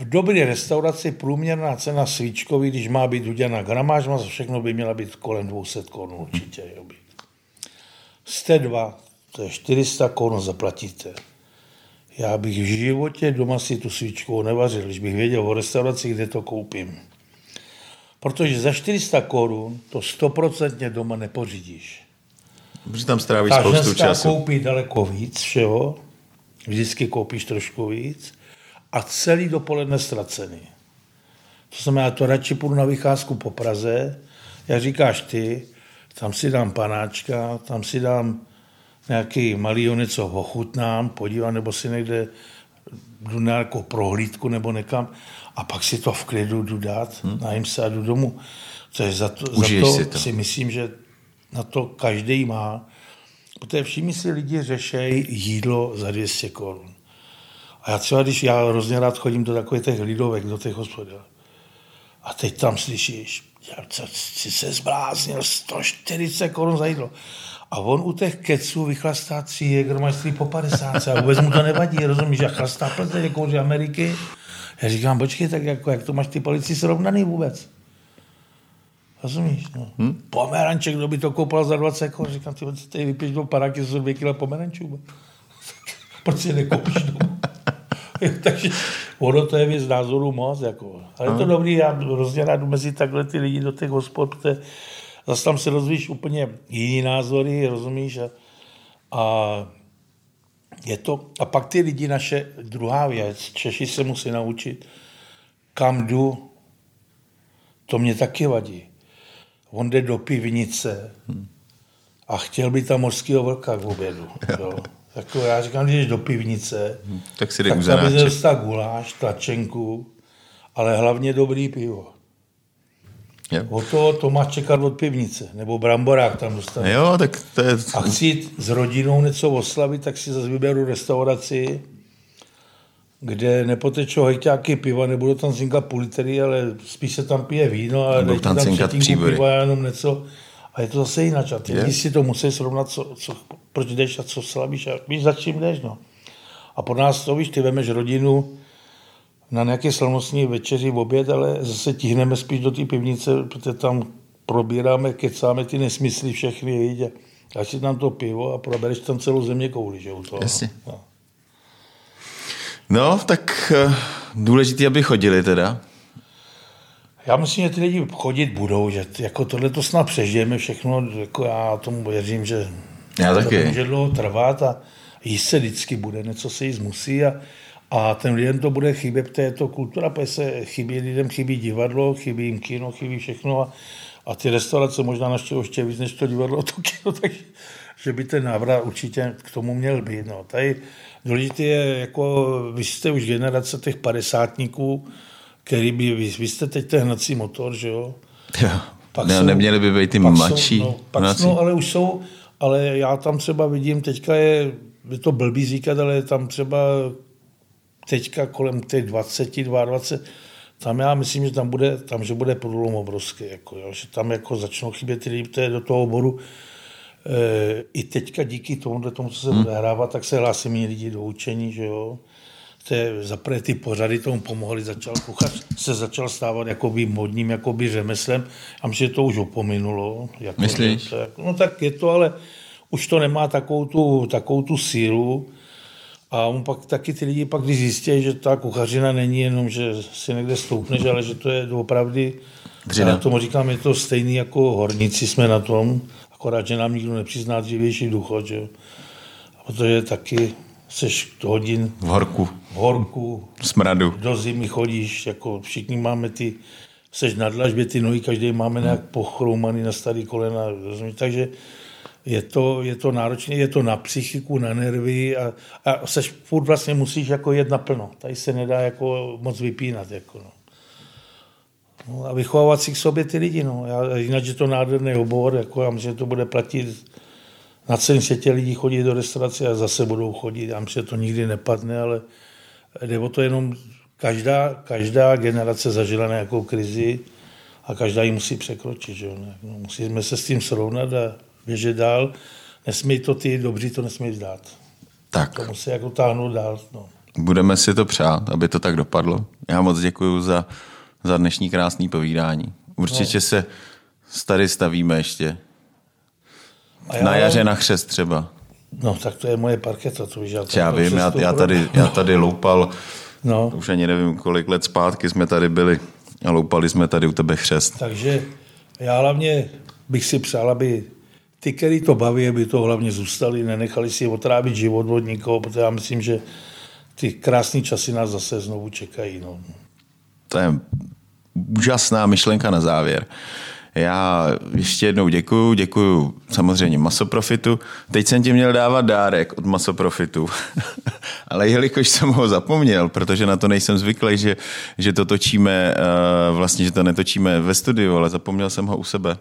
V dobré restauraci průměrná cena svíčkový, když má být udělaná gramáž, má všechno by měla být kolem 200 korun určitě. Jste dva, to je 400 korun zaplatíte já bych v životě doma si tu svíčku nevařil, když bych věděl o restauraci, kde to koupím. Protože za 400 korun to stoprocentně doma nepořídíš. Protože tam strávíš Ta spoustu času. koupí daleko víc všeho, vždycky koupíš trošku víc a celý dopoledne ztracený. To znamená, to radši půjdu na vycházku po Praze, jak říkáš ty, tam si dám panáčka, tam si dám nějaký malý něco ochutnám, podívám, nebo si někde jdu na nějakou prohlídku nebo někam a pak si to v klidu jdu dát, hmm. najím se a jdu domů. To je za to, za to, si, to si myslím, že na to každý má. Protože všichni si lidi řešejí jídlo za 200 korun. A já třeba, když já hrozně rád chodím do takových těch lidovek, do těch hospod, a teď tam slyšíš, co jsi se zbláznil, 140 korun za jídlo. A on u těch keců vychlastá tři jegermajství po 50 a vůbec mu to nevadí, rozumíš, jak chlastá plze kouří Ameriky. Já říkám, počkej, tak jako, jak to máš ty policii srovnaný vůbec? Rozumíš? No. Hmm? Pomeranček, kdo by to koupil za 20 korun, říkám, ty tady vypíš do paráky, jsou dvě kilo pomerančů. <laughs> Proč si nekoupíš domů? <laughs> Takže ono to je věc názoru moc. Jako. Ale je to dobrý, já hrozně rád mezi takhle ty lidi do těch hospod, protože zase tam se rozvíjíš úplně jiný názory, rozumíš? A, a je to, a pak ty lidi naše, druhá věc, Češi se musí naučit, kam jdu, to mě taky vadí. On jde do pivnice a chtěl by tam mořského vlka k obědu. Jo. Jako já říkám, když jdeš do pivnice, tak si jde tak tam dostat guláš, tlačenku, ale hlavně dobrý pivo. Jo. O to, to máš čekat od pivnice, nebo bramborák tam dostane. Jo, tak to je... A chci s rodinou něco oslavit, tak si zase vyberu restauraci, kde nepotečou hejťáky piva, nebudou tam cinkat půl litry, ale spíš se tam pije víno a dají tam, tam příbory. piva, jenom něco. A je to zase jinak. A ty lidi si to musí srovnat, co, co, proč jdeš a co slavíš. A víš, za čím jdeš, no. A po nás to víš, ty vemeš rodinu, na nějaké slavnostní večeři v oběd, ale zase tihneme spíš do té pivnice, protože tam probíráme, kecáme ty nesmysly všechny, víš, a si tam to pivo a probereš tam celou země kouli, že u toho. Jasně. No. no, tak uh, důležité, aby chodili teda. Já myslím, že ty lidi chodit budou, že jako tohle to snad přežijeme všechno, jako já tomu věřím, že já taky. to může dlouho trvat a jíst se vždycky bude, něco se jíst musí a a ten lidem to bude chybět, protože je to kultura, protože se chybí lidem, chybí divadlo, chybí jim kino, chybí všechno a, a ty restaurace možná naštěvo ještě víc než to divadlo, <laughs> to kino, takže že by ten návrat určitě k tomu měl být. No. Tady důležité je, jako vy jste už generace těch padesátníků, který by, vy, vy jste teď ten hnací motor, že jo? jo. Pak ne, jsou, neměli by být ty mladší. Jsou, no, pak jsou, ale už jsou, ale já tam třeba vidím, teďka je, je to blbý říkat, ale tam třeba teďka kolem těch 20, 22, tam já myslím, že tam bude, tam, že bude průlom obrovský, jako, jo, že tam jako začnou chybět ty lidi do toho oboru. E, I teďka díky tomu, tomu, co se hmm. odehrává, tak se hlásí méně lidi do učení, že jo. Te, zaprvé ty pořady tomu pomohly, začal kuchař se začal stávat jakoby modním, jakoby řemeslem. A myslím, že to už opominulo. Jako, Myslíš? To, no tak je to, ale už to nemá takovou tu, takovou tu sílu. A on pak taky ty lidi pak, když zjistí, že ta kuchařina není jenom, že si někde stoupneš, ale že to je opravdu, já tomu říkám, je to stejný jako horníci jsme na tom, akorát, že nám nikdo nepřizná dřívější ducho, že protože taky seš hodin v horku, v horku, smradu. Do zimy chodíš, jako všichni máme ty, seš na dlažbě, ty nohy, každý máme nějak pochroumaný na starý kolena, rozumíš? takže je to, je to náročné, je to na psychiku, na nervy a, a seš furt vlastně musíš jako jet naplno. Tady se nedá jako moc vypínat. Jako no. No, a vychovávat si k sobě ty lidi. No. Já, jinak je to nádherný obor, jako já myslím, že to bude platit na celém světě lidí chodí do restaurace a zase budou chodit. Já myslím, že to nikdy nepadne, ale jde o to jenom, každá, každá generace zažila nějakou krizi a každá ji musí překročit. Že? No, musíme se s tím srovnat a běžet dál. Nesmí to ty dobří, to nesmí vzdát. Tak. To musí jako táhnout dál. No. Budeme si to přát, aby to tak dopadlo. Já moc děkuji za, za dnešní krásný povídání. Určitě no. se tady stavíme ještě. já... Na jaře na chřest třeba. No, tak to je moje parketa, to víš. Já, já vím, já, já, tady, já tady loupal, no. už ani nevím, kolik let zpátky jsme tady byli a loupali jsme tady u tebe chřest. Takže já hlavně bych si přál, aby ty, který to baví, aby to hlavně zůstali, nenechali si otrávit život od nikoho, protože já myslím, že ty krásné časy nás zase znovu čekají. No. To je úžasná myšlenka na závěr. Já ještě jednou děkuju, děkuju samozřejmě Masoprofitu. Teď jsem ti měl dávat dárek od Masoprofitu, <laughs> ale jelikož jsem ho zapomněl, protože na to nejsem zvyklý, že, že to točíme, eh, vlastně, že to netočíme ve studiu, ale zapomněl jsem ho u sebe,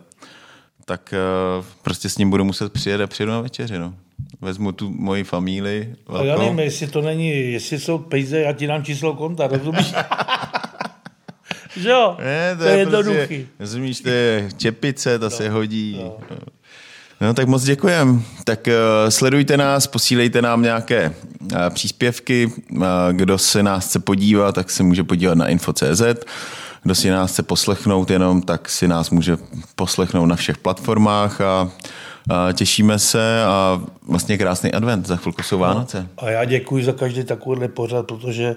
tak eh, prostě s ním budu muset přijet a přijedu na večeři. No. Vezmu tu moji familii. Velkou. Já nevím, jestli to není, jestli jsou peníze, já ti dám číslo konta, rozumíš? <laughs> že jo? Ne, to, to je, je jednoduchý. Prostě, rozumíš, to je čepice, to no, se hodí. No. No tak moc děkujem. Tak uh, sledujte nás, posílejte nám nějaké uh, příspěvky. Uh, kdo se nás chce podívat, tak se může podívat na info.cz. Kdo si nás chce poslechnout jenom, tak si nás může poslechnout na všech platformách a, a těšíme se a vlastně krásný advent. Za chvilku jsou Vánoce. No, a já děkuji za každý takovýhle pořad, protože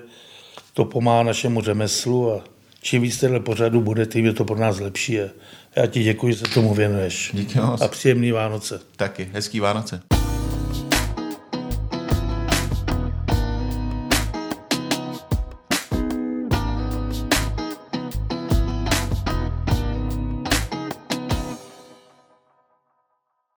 to pomáhá našemu řemeslu a čím víc téhle pořadu bude, tím je to pro nás lepší. A já ti děkuji, že se tomu věnuješ. Díky moc. A příjemný Vánoce. Taky, hezký Vánoce.